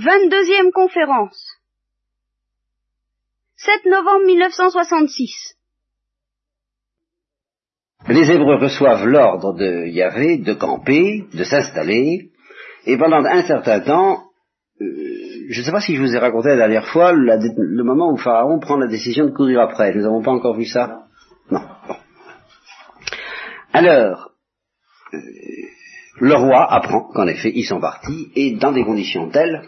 22e conférence. 7 novembre 1966. Les Hébreux reçoivent l'ordre de Yahvé de camper, de s'installer, et pendant un certain temps, euh, je ne sais pas si je vous ai raconté la dernière fois le moment où Pharaon prend la décision de courir après. Nous n'avons pas encore vu ça Non. Alors, euh, le roi apprend qu'en effet ils sont partis, et dans des conditions telles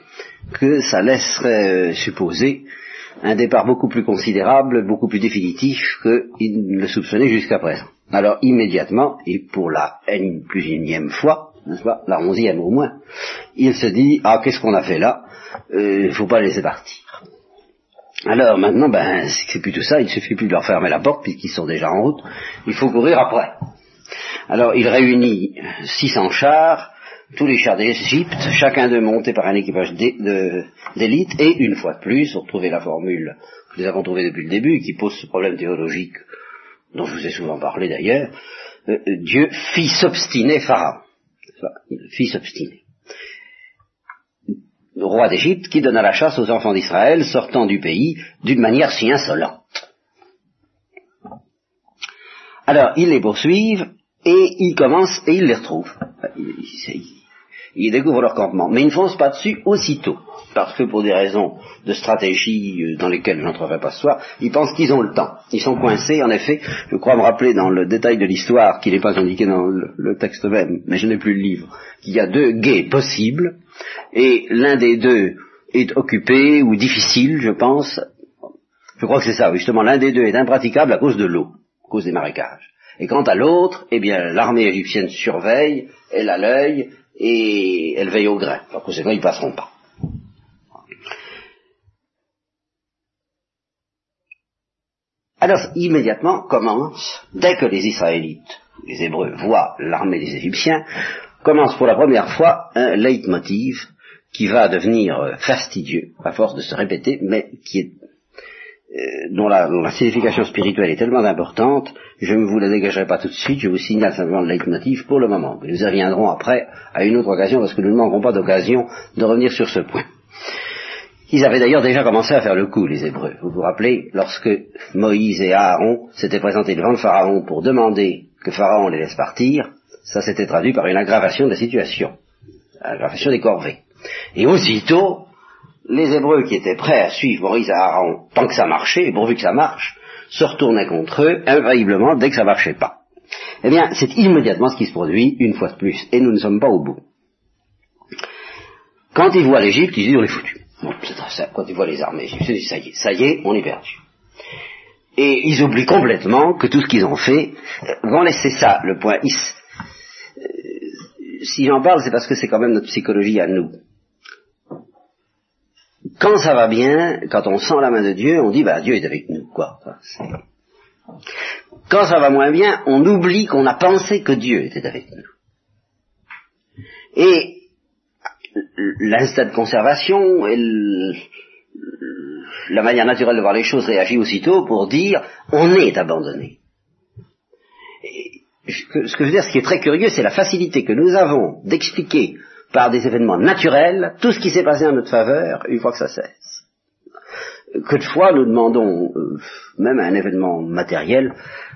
que ça laisserait euh, supposer un départ beaucoup plus considérable, beaucoup plus définitif qu'il ne le soupçonnait jusqu'à présent. Alors immédiatement, et pour la N plus énième fois, n'est-ce pas, la onzième au moins, il se dit, ah qu'est-ce qu'on a fait là? Il euh, ne faut pas laisser partir. Alors maintenant, ben, c'est plus tout ça, il ne suffit plus de leur fermer la porte puisqu'ils sont déjà en route, il faut courir après. Alors il réunit 600 chars, tous les chars d'Égypte, chacun d'eux monté par un équipage d'élite, et une fois de plus, on retrouvait la formule que nous avons trouvée depuis le début, qui pose ce problème théologique dont je vous ai souvent parlé d'ailleurs, euh, euh, Dieu fit s'obstiner Pharaon. Fit s'obstiner. Le roi d'Égypte qui donna la chasse aux enfants d'Israël sortant du pays d'une manière si insolente. Alors, ils les poursuivent et ils commencent et ils les retrouvent ils découvrent leur campement. Mais ils ne foncent pas dessus aussitôt, parce que pour des raisons de stratégie euh, dans lesquelles je n'entrerai pas ce soir, ils pensent qu'ils ont le temps. Ils sont coincés, en effet, je crois me rappeler dans le détail de l'histoire, qui n'est pas indiqué dans le, texte même, mais je n'ai plus le livre, qu'il y a deux guets possibles, et l'un des deux est occupé ou difficile, je pense. Je crois que c'est ça, justement, l'un des deux est impraticable à cause de l'eau, à cause des marécages. Et quant à l'autre, eh bien, l'armée égyptienne surveille, elle a l'œil, et elle veille au grain. Par conséquent, ils passeront pas. Alors, immédiatement commence, dès que les Israélites, les Hébreux, voient l'armée des Égyptiens, commence pour la première fois un leitmotiv qui va devenir fastidieux, à force de se répéter, mais qui est euh, dont, la, signification spirituelle est tellement importante, je ne vous la dégagerai pas tout de suite, je vous signale simplement le leitmotiv pour le moment. Nous y reviendrons après à une autre occasion parce que nous ne manquerons pas d'occasion de revenir sur ce point. Ils avaient d'ailleurs déjà commencé à faire le coup, les Hébreux. Vous vous rappelez, lorsque Moïse et Aaron s'étaient présentés devant le Pharaon pour demander que Pharaon les laisse partir, ça s'était traduit par une aggravation de la situation, aggravation des corvées. Et aussitôt, les Hébreux qui étaient prêts à suivre Moïse et Aaron tant que ça marchait, et pourvu que ça marche, se retournaient contre eux infailliblement dès que ça marchait pas. Eh bien, c'est immédiatement ce qui se produit une fois de plus, et nous ne sommes pas au bout. Quand ils voient l'Égypte, ils disent on est foutu. Bon. Quand ils voient les armées égyptiennes, ça y est, ça y est, on est perdu. Et ils oublient complètement que tout ce qu'ils ont fait, vont laisser ça, le point. Euh, si j'en parle, c'est parce que c'est quand même notre psychologie à nous quand ça va bien, quand on sent la main de Dieu, on dit bah Dieu est avec nous, quoi. Quand ça va moins bien, on oublie qu'on a pensé que Dieu était avec nous. Et l'instinct de conservation et la manière naturelle de voir les choses réagit aussitôt pour dire on est abandonné. ce que je veux dire, ce qui est très curieux, c'est la facilité que nous avons d'expliquer par des événements naturels tout ce qui s'est passé en notre faveur une fois que ça cesse. Que de fois nous demandons, euh, même à un événement matériel,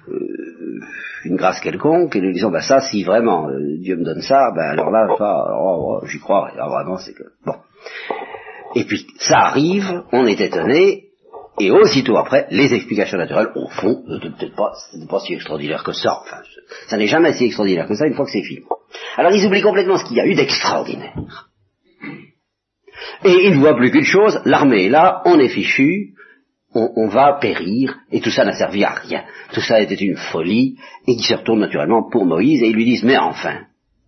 euh, une grâce quelconque, et nous disons, bah ça, si vraiment euh, Dieu me donne ça, ben alors là, oh, oh, j'y crois, alors vraiment c'est que... Bon. Et puis ça arrive, on est étonné, et aussitôt après, les explications naturelles, au fond, ne peut-être pas, pas si extraordinaire que ça. Enfin, ça n'est jamais si extraordinaire que ça une fois que c'est fini. Alors ils oublient complètement ce qu'il y a eu d'extraordinaire. Et ils ne voient plus qu'une chose, l'armée est là, on est fichu, on, va périr, et tout ça n'a servi à rien. Tout ça était une folie, et ils se retournent naturellement pour Moïse, et ils lui disent, mais enfin,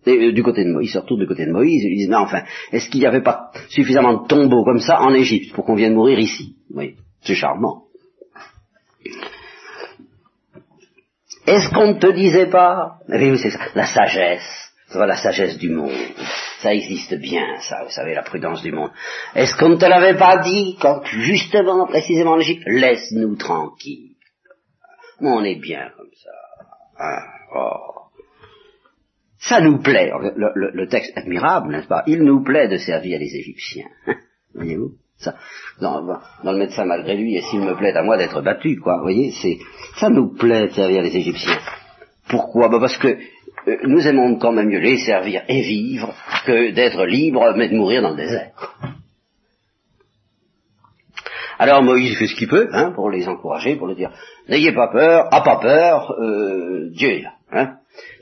euh, du côté de Moïse, ils se retournent du côté de Moïse, et ils lui disent, mais enfin, est-ce qu'il n'y avait pas suffisamment de tombeaux comme ça en Égypte pour qu'on vienne mourir ici? C'est charmant. Est-ce qu'on ne te disait pas Oui, c'est ça. La sagesse. la sagesse du monde. Ça existe bien, ça, vous savez, la prudence du monde. Est-ce qu'on ne te l'avait pas dit quand, justement, précisément en laisse-nous tranquilles. On est bien comme ça. Ah, oh. Ça nous plaît. Le, le texte admirable, n'est-ce pas? Il nous plaît de servir les Égyptiens. Voyez-vous? Ça, dans, dans, le médecin malgré lui, et s'il me plaît à moi d'être battu, quoi. Vous voyez, c'est ça nous plaît de servir les Égyptiens. Pourquoi? Bah Parce que euh, nous aimons quand même mieux les servir et vivre que d'être libres mais de mourir dans le désert. Alors Moïse fait ce qu'il peut, hein, pour les encourager, pour leur dire, n'ayez pas peur, a pas peur, euh, Dieu est là. Hein.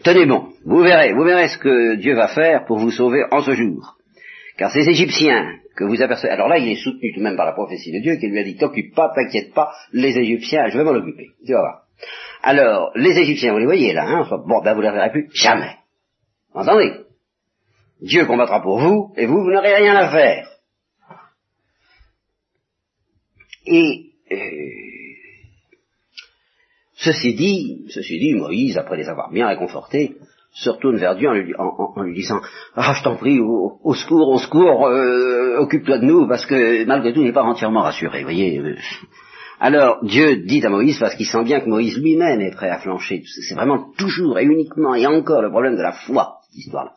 Tenez bon, vous verrez, vous verrez ce que Dieu va faire pour vous sauver en ce jour. Car ces Égyptiens que vous apercevez, alors là il est soutenu tout de même par la prophétie de Dieu qui lui a dit, t'occupe pas, t'inquiète pas, les Égyptiens, je vais m'en occuper. Tu vas voir. Alors, les Égyptiens, vous les voyez là, hein, bon, ben vous ne les verrez plus jamais. Entendez? Dieu combattra pour vous, et vous, vous n'aurez rien à faire. Et euh, ceci dit, ceci dit, Moïse, après les avoir bien réconfortés, se retourne vers Dieu en lui, disant Ah, je t'en prie, au, secours, au secours, euh, occupe-toi de nous, parce que malgré tout, il n'est pas entièrement rassuré, voyez. Euh. Alors Dieu dit à Moïse, parce qu'il sent bien que Moïse lui-même est prêt à flancher, c'est vraiment toujours et uniquement et encore le problème de la foi, cette histoire-là.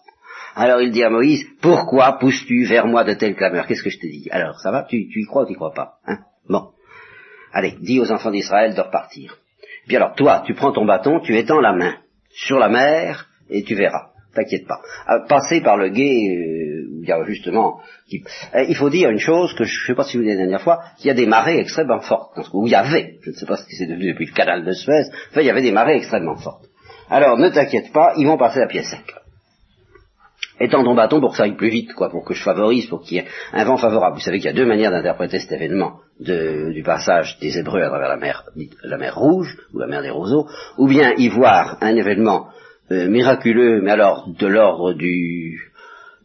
Alors il dit à Moïse, pourquoi pousses-tu vers moi de telles clameurs? Qu'est-ce que je te dis? Alors, ça va? Tu, tu y crois ou tu y crois pas hein? Bon. Allez, dis aux enfants d'Israël de repartir. Puis alors, toi, tu prends ton bâton, tu étends la main sur la mer, et tu verras. T'inquiète pas. Euh, passer par le guet, euh, il y a justement... Euh, il faut dire une chose que je ne sais pas si vous l'avez la dernière fois, qu'il y a des marées extrêmement fortes. Où il y avait, je ne sais pas ce qui s'est devenu depuis le canal de Suez, il y avait des marées extrêmement fortes. Alors ne t'inquiète pas, ils vont passer à pied sec. Étends ton bâton pour que ça aille plus vite, quoi, pour que je favorise, pour qu'il y ait un vent favorable. Vous savez qu'il y a deux manières d'interpréter cet événement du passage des Hébreux à travers la mer, la mer Rouge, ou la mer des Roseaux, ou bien y voir un événement euh, miraculeux, mais alors de l'ordre du,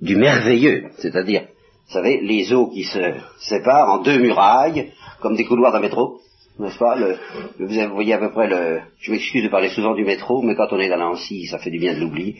du merveilleux, c'est-à-dire, vous savez, les eaux qui se séparent en deux murailles, comme des couloirs d'un métro, n'est-ce pas? Le, Vous voyez à peu près le... Je m'excuse de parler souvent du métro, mais quand on est dans Nancy, ça fait du bien de l'oublier.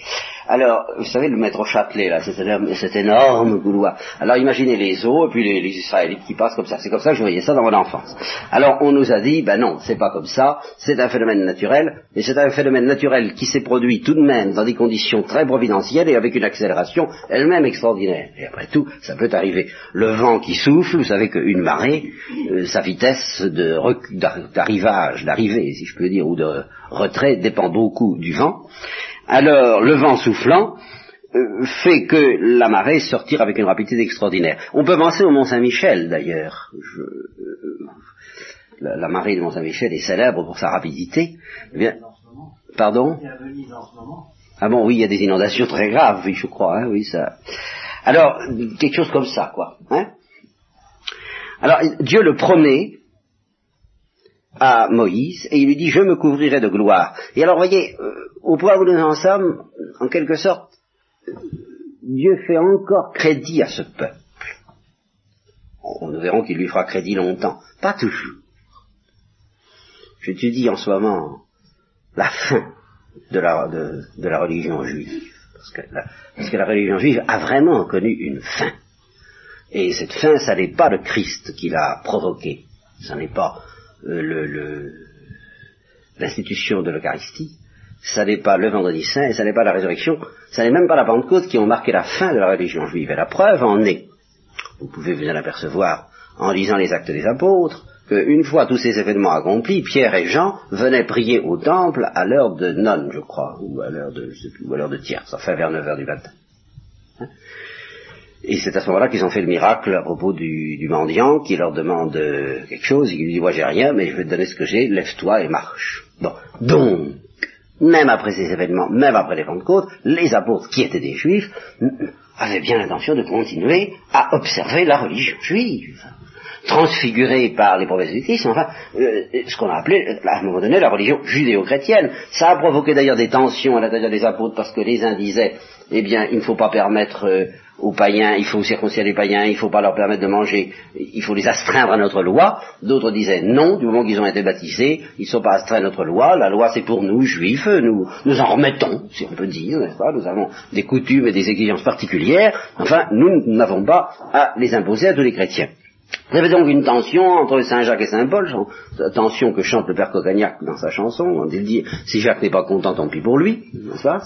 Alors, vous savez, le métro Châtelet, là, cet énorme couloir. Alors, imaginez les eaux, et puis les, Israélites qui passent comme ça. C'est comme ça que je voyais ça dans mon enfance. Alors, on nous a dit, ben non, c'est pas comme ça, c'est un phénomène naturel, et c'est un phénomène naturel qui s'est produit tout de même dans des conditions très providentielles et avec une accélération elle-même extraordinaire. Et après tout, ça peut arriver. Le vent qui souffle, vous savez qu'une marée, euh, sa vitesse de recul d'arrivage, d'arrivée, si je peux dire, ou de retrait dépend beaucoup du vent. Alors, le vent soufflant euh, fait que la marée sortir avec une rapidité extraordinaire. On peut penser au Mont Saint-Michel, d'ailleurs. Euh, la, marée du Mont Saint-Michel est célèbre pour sa rapidité. Eh bien, pardon? Ah bon, oui, il y a des inondations très graves, oui, je crois, hein, oui, ça. Alors, quelque chose comme ça, quoi. Hein? Alors, Dieu le promet, à Moïse et il lui dit je me couvrirai de gloire. Et alors voyez, euh, au point où nous en sommes, en quelque sorte, Dieu fait encore crédit à ce peuple. Nous verrons qu'il lui fera crédit longtemps. Pas toujours. J'étudie en ce moment la fin de la, de, la religion juive. Parce que, la, parce que la religion juive a vraiment connu une fin. Et cette fin, ça n'est pas le Christ qui l'a provoquée. Ça n'est pas euh, l'institution de l'Eucharistie, ça n'est pas le vendredi saint, ça n'est pas la résurrection, ça n'est même pas la Pentecôte qui ont marqué la fin de la religion juive. Et la preuve en est, vous pouvez vous en apercevoir en lisant les actes des apôtres, qu'une fois tous ces événements accomplis, Pierre et Jean venaient prier au temple à l'heure de nonne, je crois, ou à l'heure de, je tierce, enfin vers 9 heures du matin. Hein? Et c'est à ce moment-là qu'ils ont fait le miracle à propos du, mendiant qui leur demande euh, quelque chose. Il lui dit, moi j'ai rien, mais je vais te donner ce que j'ai, lève-toi et marche. Bon. Donc, même après ces événements, même après les Pentecôtes, les apôtres qui étaient des juifs avaient bien l'intention de continuer à observer la religion juive transfigurée par les promesses du Christ, enfin, euh, ce qu'on a appelé, à un moment donné, la religion judéo-chrétienne. Ça a provoqué d'ailleurs des tensions à l'intérieur des apôtres parce que les uns disaient, eh bien, il ne faut pas permettre euh, aux païens, il faut circoncire les païens, il ne faut pas leur permettre de manger, il faut les astreindre à notre loi. D'autres disaient non, du moment qu'ils ont été baptisés, ils ne sont pas astreints à notre loi, la loi c'est pour nous, juifs, nous, nous en remettons, si on peut dire, n'est-ce pas? Nous avons des coutumes et des exigences particulières, enfin, nous n'avons pas à les imposer à tous les chrétiens. Vous avez donc une tension entre Saint Jacques et Saint Paul, tension que chante le père Cogagnac dans sa chanson, il dit si Jacques n'est pas content, tant pis pour lui, n'est-ce pas?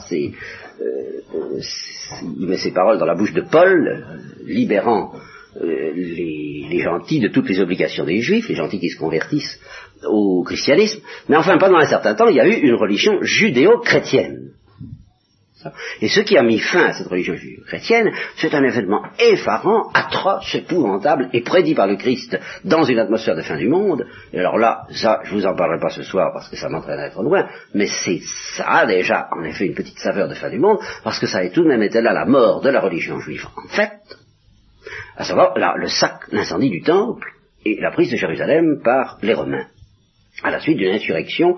Il met ses paroles dans la bouche de Paul, libérant euh, les, les, gentils de toutes les obligations des juifs, les gentils qui se convertissent au christianisme, mais enfin pendant un certain temps, il y a eu une religion judéo-chrétienne. Et ce qui a mis fin à cette religion chrétienne, c'est un événement effarant, atroce, épouvantable et prédit par le Christ dans une atmosphère de fin du monde. Et alors là, ça, je vous en parlerai pas ce soir parce que ça m'entraîne à être loin, mais c'est ça a déjà en effet une petite saveur de fin du monde parce que ça a tout de même été là la mort de la religion juive en fait, à savoir là, le sac, l'incendie du temple et la prise de Jérusalem par les Romains à la suite d'une insurrection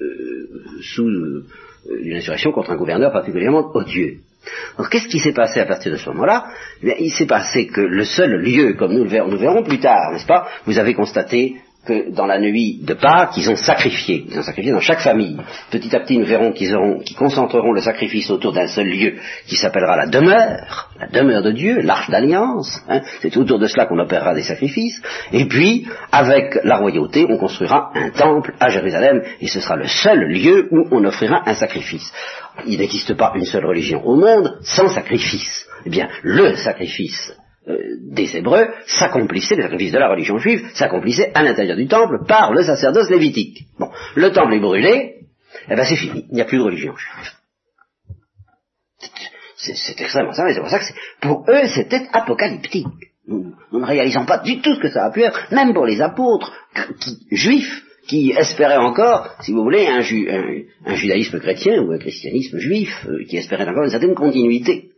euh, sous une insurrection contre un gouverneur particulièrement odieux. Alors qu'est-ce qui s'est passé à partir de ce moment-là? Eh Il s'est passé que le seul lieu, comme nous le verrons, nous verrons plus tard, n'est-ce pas? Vous avez constaté que dans la nuit de Pâques, ils ont sacrifié, ils ont sacrifié dans chaque famille. Petit à petit, nous verrons qu'ils concentreront le sacrifice autour d'un seul lieu qui s'appellera la demeure, la demeure de Dieu, l'arche d'alliance. Hein. C'est autour de cela qu'on opérera des sacrifices. Et puis, avec la royauté, on construira un temple à Jérusalem, et ce sera le seul lieu où on offrira un sacrifice. Il n'existe pas une seule religion au monde sans sacrifice. Eh bien, le sacrifice euh, des Hébreux s'accomplissait, le sacrifice de la religion juive s'accomplissait à l'intérieur du temple par le sacerdoce lévitique. Bon, le temple est brûlé, eh ben c'est fini, il n'y a plus de religion juive. C'est extrêmement simple, c'est pour ça que pour eux c'était apocalyptique. Nous, ne réalisons pas du tout ce que ça a pu être, même pour les apôtres juifs qui espéraient encore, si vous voulez, un, un, judaïsme chrétien ou un christianisme juif, euh, qui espéraient encore une certaine continuité.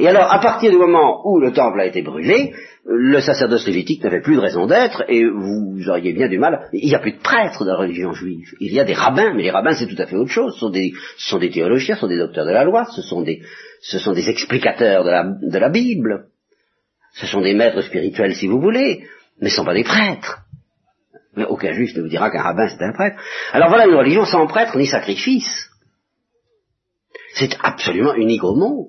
Et alors, à partir du moment où le temple a été brûlé, le sacerdoce lévitique n'avait plus de raison d'être, et vous auriez bien du mal. Il n'y a plus de prêtres de la religion juive. Il y a des rabbins, mais les rabbins c'est tout à fait autre chose. Ce sont des, théologiens, ce sont des docteurs de la loi, ce sont des, explicateurs de la, de la Bible. Ce sont des maîtres spirituels si vous voulez, mais ce ne sont pas des prêtres. Mais aucun juif ne vous dira qu'un rabbin c'est un prêtre. Alors voilà une religion sans prêtre ni sacrifice. C'est absolument unique au monde.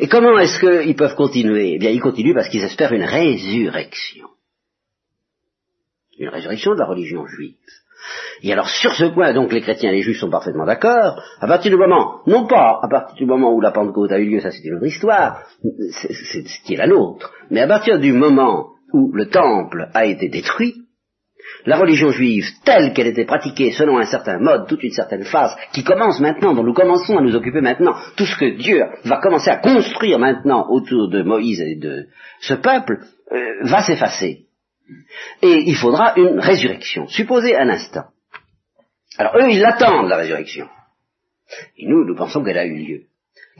Et comment est-ce qu'ils peuvent continuer? Eh bien, ils continuent parce qu'ils espèrent une résurrection. Une résurrection de la religion juive. Et alors, sur ce point, donc, les chrétiens et les juifs sont parfaitement d'accord, à partir du moment, non pas à partir du moment où la Pentecôte a eu lieu, ça c'est une autre histoire, c'est ce qui est la nôtre, mais à partir du moment où le temple a été détruit, la religion juive telle qu'elle était pratiquée selon un certain mode, toute une certaine phase, qui commence maintenant, dont nous commençons à nous occuper maintenant, tout ce que Dieu va commencer à construire maintenant autour de Moïse et de ce peuple, euh, va s'effacer. Et il faudra une résurrection. Supposez un instant. Alors eux, ils l'attendent, la résurrection. Et nous, nous pensons qu'elle a eu lieu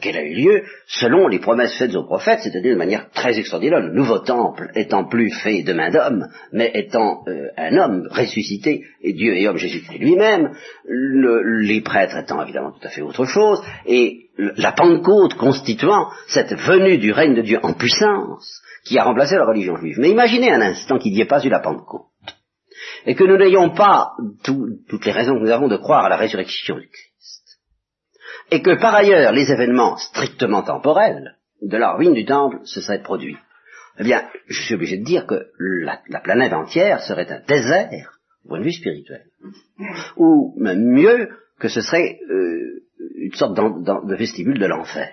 qu'elle a eu lieu selon les promesses faites aux prophètes, c'est-à-dire de manière très extraordinaire, le nouveau temple étant plus fait de main d'homme, mais étant euh, un homme ressuscité, et Dieu et homme Jésus-Christ lui-même, les prêtres étant évidemment tout à fait autre chose, et la Pentecôte constituant cette venue du règne de Dieu en puissance, qui a remplacé la religion juive. Mais imaginez un instant qu'il n'y ait pas eu la Pentecôte, et que nous n'ayons pas toutes les raisons que nous avons de croire à la résurrection du Christ et que par ailleurs les événements strictement temporels de la ruine du temple se seraient produits, eh bien, je suis obligé de dire que la, planète entière serait un désert au point de vue spirituel. Ou même mieux, que ce serait euh, une sorte de vestibule de l'enfer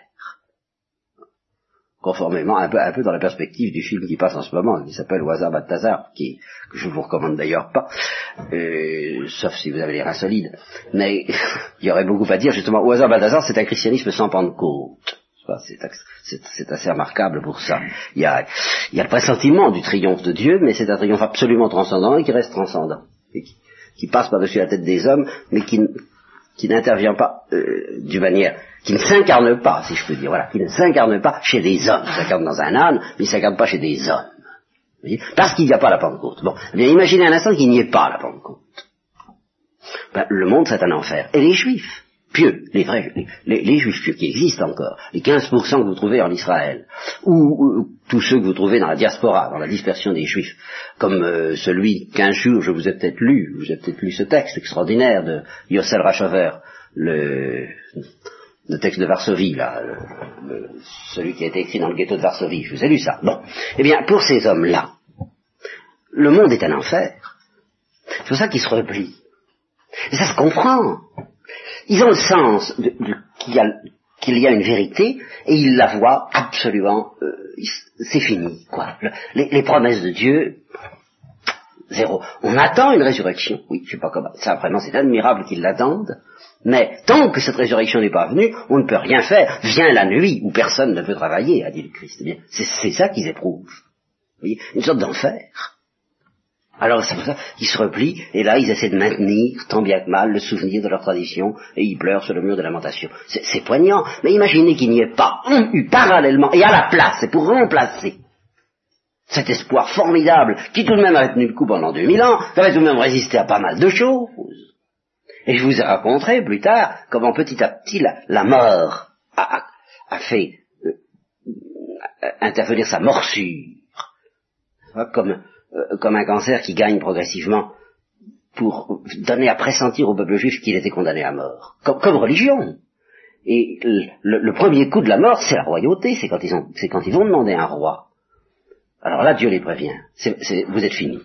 conformément un peu, un peu dans la perspective du film qui passe en ce moment, qui s'appelle Oisa Balthazar, qui, que je vous recommande d'ailleurs pas, euh, sauf si vous avez les reins solides. Mais il y aurait beaucoup à dire, justement, Oisa Balthazar, c'est un christianisme sans Pentecôte. C'est assez remarquable pour ça. Il y, a, il y a le pressentiment du triomphe de Dieu, mais c'est un triomphe absolument transcendant et qui reste transcendant. qui, qui passe par-dessus la tête des hommes, mais qui, qui n'intervient pas euh, d'une manière, qui ne s'incarne pas, si je peux dire, voilà, qui ne s'incarne pas chez des hommes, il s'incarne dans un âne, mais il ne s'incarne pas chez des hommes. Parce qu'il n'y a pas la Pentecôte. Bon, eh bien imaginez un instant qu'il n'y ait pas la Pentecôte. Ben, le monde c'est un enfer. Et les juifs, pieux, les vrais, les, juifs pieux qui existent encore, les 15% que vous trouvez en Israël, ou, tous ceux que vous trouvez dans la diaspora, dans la dispersion des juifs, comme euh, celui qu'un jour je vous ai peut-être lu, vous avez peut-être lu ce texte extraordinaire de Yossel Rachover, le, le texte de Varsovie, là, celui qui a été écrit dans le ghetto de Varsovie, je vous ai lu ça. Bon, eh bien, pour ces hommes-là, le monde est un enfer. C'est pour ça qu'ils se replient. Et ça se comprend. Ils ont le sens qu'il y a une vérité et il la voit absolument, euh, c'est fini, quoi. les, promesses de Dieu, zéro. On attend une résurrection, oui, je sais pas comment, ça vraiment c'est admirable qu'ils l'attendent, mais tant que cette résurrection n'est pas venue, on ne peut rien faire. Vient la nuit où personne ne peut travailler, a dit le Christ. Eh c'est ça qu'ils éprouvent. Une sorte d'enfer. Alors c'est pour ça qu'ils se replient, et là ils essaient de maintenir, tant bien que mal, le souvenir de leur tradition, et ils pleurent sur le mur de lamentation. C'est poignant, mais imaginez qu'il n'y ait pas eu parallèlement, et à la place, et pour remplacer cet espoir formidable, qui tout de même avait tenu le coup pendant 2000 ans, qui avait tout de même résisté à pas mal de choses. Et je vous ai raconté plus tard comment petit à petit la, mort a, fait euh, intervenir sa morsure, comme euh, comme un cancer qui gagne progressivement pour donner à pressentir au peuple juif qu'il était condamné à mort, comme, religion. Et le, premier coup de la mort, c'est la royauté, c'est quand, ils quand ils vont demander un roi. Alors là, Dieu les prévient, vous êtes finis.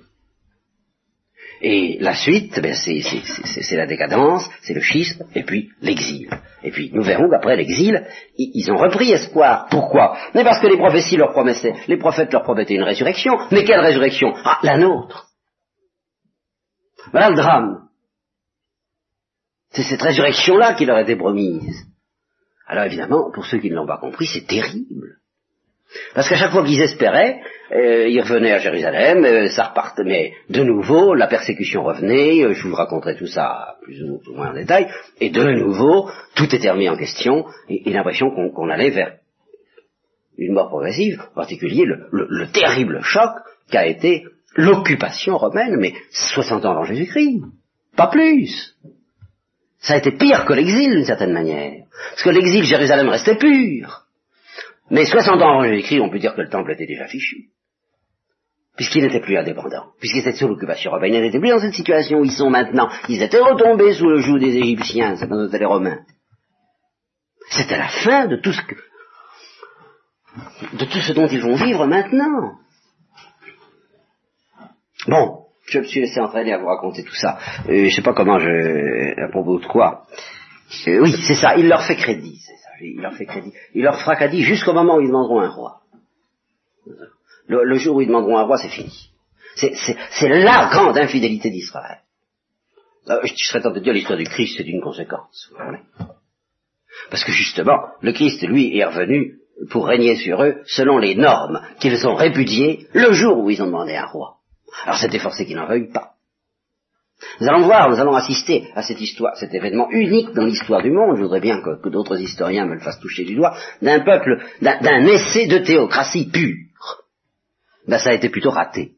Et la suite, ben, c'est la décadence, c'est le schisme, et puis l'exil. Et puis nous verrons qu'après l'exil, ils ont repris espoir. Pourquoi? Mais parce que les prophéties leur promettaient, les prophètes leur promettaient une résurrection. Mais quelle résurrection? Ah, la nôtre. Voilà le drame. C'est cette résurrection-là qui leur était promise. Alors évidemment, pour ceux qui ne l'ont pas compris, c'est terrible. Parce qu'à chaque fois qu'ils espéraient, euh, ils revenaient à Jérusalem, euh, ça repartait, mais de nouveau, la persécution revenait, euh, je vous raconterai tout ça plus ou moins en détail, et de nouveau, tout était remis en question, et, l'impression qu'on allait vers une mort progressive, en particulier le, terrible choc qu'a été l'occupation romaine, mais 60 ans avant Jésus-Christ, pas plus. Ça a été pire que l'exil d'une certaine manière, parce que l'exil, Jérusalem restait pur. Mais 60 ans avant Jésus-Christ, on peut dire que le temple était déjà fichu. Puisqu'il n'était plus indépendant, puisqu'il était sous l'occupation romaine, il n'était plus dans cette situation où ils sont maintenant. Ils étaient retombés sous le joug des Égyptiens, c'est pas les Romains. C'était la fin de tout ce que, de tout ce dont ils vont vivre maintenant. Bon, je me suis laissé entraîner à vous raconter tout ça. Euh, je sais pas comment je, à propos de quoi. Euh, oui, c'est ça, il leur fait crédit il leur fait crédit. Il leur fera jusqu'au moment où ils demanderont un roi. Le, jour où ils demanderont un roi, c'est fini. C'est la grande infidélité d'Israël. Euh, je serais tenté de dire l'histoire du Christ, c'est une conséquence. Parce que justement, le Christ, lui, est revenu pour régner sur eux selon les normes qu'ils ont répudiées le jour où ils ont demandé un roi. Alors c'était forcé qu'ils n'en veuillent pas. Nous allons voir, nous allons assister à cette histoire, cet événement unique dans l'histoire du monde, je voudrais bien que, d'autres historiens me le fassent toucher du doigt, d'un peuple, d'un essai de théocratie pure. Ben ça a été plutôt raté.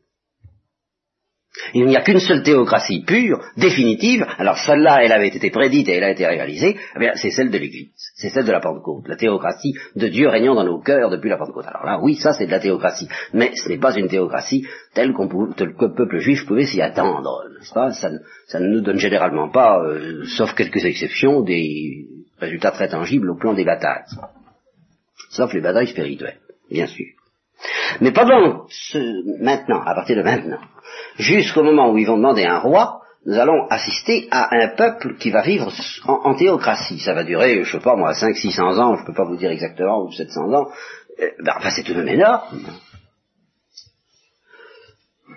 Il n'y a qu'une seule théocratie pure, définitive, alors celle-là, elle avait été prédite et elle a été réalisée, eh c'est celle de l'Église, c'est celle de la Pentecôte, la théocratie de Dieu régnant dans nos cœurs depuis la Pentecôte. Alors là, oui, ça c'est de la théocratie, mais ce n'est pas une théocratie telle qu'on que le peuple juif pouvait s'y attendre, n'est-ce pas? Ça, ne nous donne généralement pas, euh, sauf quelques exceptions, des résultats très tangibles au plan des batailles, sauf les batailles spirituelles, bien sûr. Mais pendant ce, maintenant, à partir de maintenant, jusqu'au moment où ils vont demander un roi, nous allons assister à un peuple qui va vivre en, théocratie. Ça va durer, je sais pas moi, 5 600 ans, je ne peux pas vous dire exactement, ou 700 ans. Euh, ben, c'est tout de même énorme.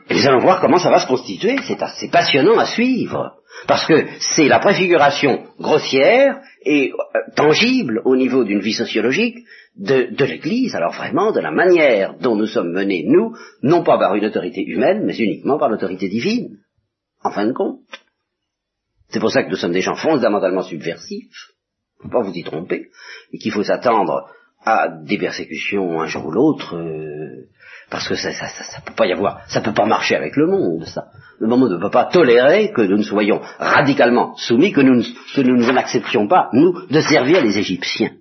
Et nous allons voir comment ça va se constituer. C'est passionnant à suivre. Parce que c'est la préfiguration grossière et euh, tangible au niveau d'une vie sociologique de, l'Église, alors vraiment de la manière dont nous sommes menés, nous, non pas par une autorité humaine, mais uniquement par l'autorité divine, en fin de compte. C'est pour ça que nous sommes des gens fondamentalement subversifs, faut pas vous y tromper, et qu'il faut s'attendre à des persécutions un jour ou l'autre, euh, parce que ça, ça, ça, peut pas y avoir, ça peut pas marcher avec le monde, ça. Le monde ne peut pas tolérer que nous ne soyons radicalement soumis, que nous, que nous n'acceptions pas, nous, de servir les Égyptiens.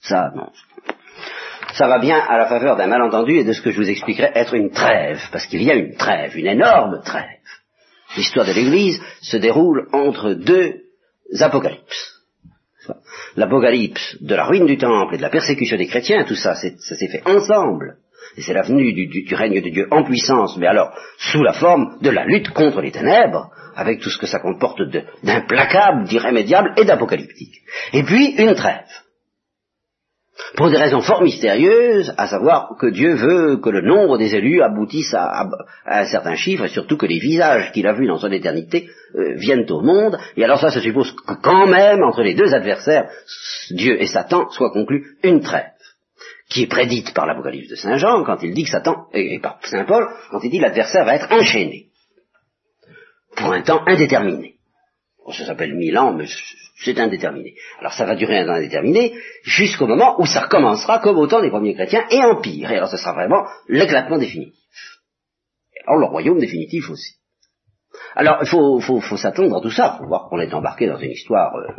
Ça, non. Ça va bien à la faveur d'un malentendu et de ce que je vous expliquerai être une trêve, parce qu'il y a une trêve, une énorme trêve. L'histoire de l'Église se déroule entre deux apocalypses. L'apocalypse de la ruine du temple et de la persécution des chrétiens, tout ça, ça s'est fait ensemble. C'est la venue du, règne de Dieu en puissance, mais alors sous la forme de la lutte contre les ténèbres, avec tout ce que ça comporte d'implacable, d'irrémédiable et d'apocalyptique. Et puis une trêve. Pour des raisons fort mystérieuses, à savoir que Dieu veut que le nombre des élus aboutisse à, un certain chiffre, et surtout que les visages qu'il a vus dans son éternité euh, viennent au monde, et alors ça, se suppose que quand même, entre les deux adversaires, Dieu et Satan, soit conclu une trêve, qui est prédite par l'Apocalypse de Saint Jean, quand il dit que Satan, et, par Saint Paul, quand il dit l'adversaire va être enchaîné, pour un temps indéterminé. ça s'appelle mille ans, mais c'est indéterminé. Alors ça va durer un temps indéterminé jusqu'au moment où ça recommencera comme au temps des premiers chrétiens et en pire. Et alors ce sera vraiment l'éclatement définitif. alors le royaume définitif aussi. Alors il faut, faut, s'attendre à tout ça. Faut voir qu'on est embarqué dans une histoire euh,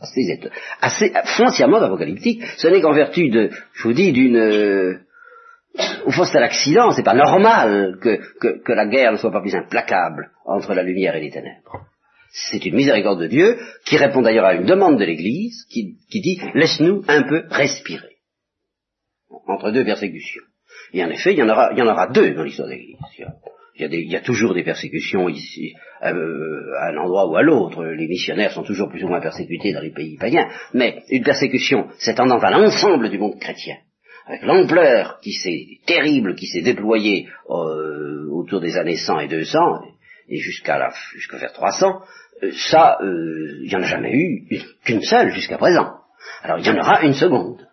assez, assez foncièrement apocalyptique. Ce n'est qu'en vertu de, je vous dis, d'une... Euh, au fond, c'est l'accident, c'est pas normal que, que, que la guerre ne soit pas plus implacable entre la lumière et les ténèbres. C'est une miséricorde de Dieu qui répond d'ailleurs à une demande de l'Église qui, dit laisse-nous un peu respirer entre deux persécutions. Et en effet, il y en aura, il y en aura deux dans l'histoire de l'Église. Il y, a toujours des persécutions ici, euh, à un endroit ou à l'autre. Les missionnaires sont toujours plus ou moins persécutés dans les pays païens. Mais une persécution s'étendant à l'ensemble du monde chrétien, avec l'ampleur qui s'est terrible, qui s'est déployée euh, autour des années 100 et 200, et jusqu'à la, jusqu'à vers 300, euh, ça, euh, il n'y en a jamais eu qu'une seule jusqu'à présent. Alors il y en aura une seconde.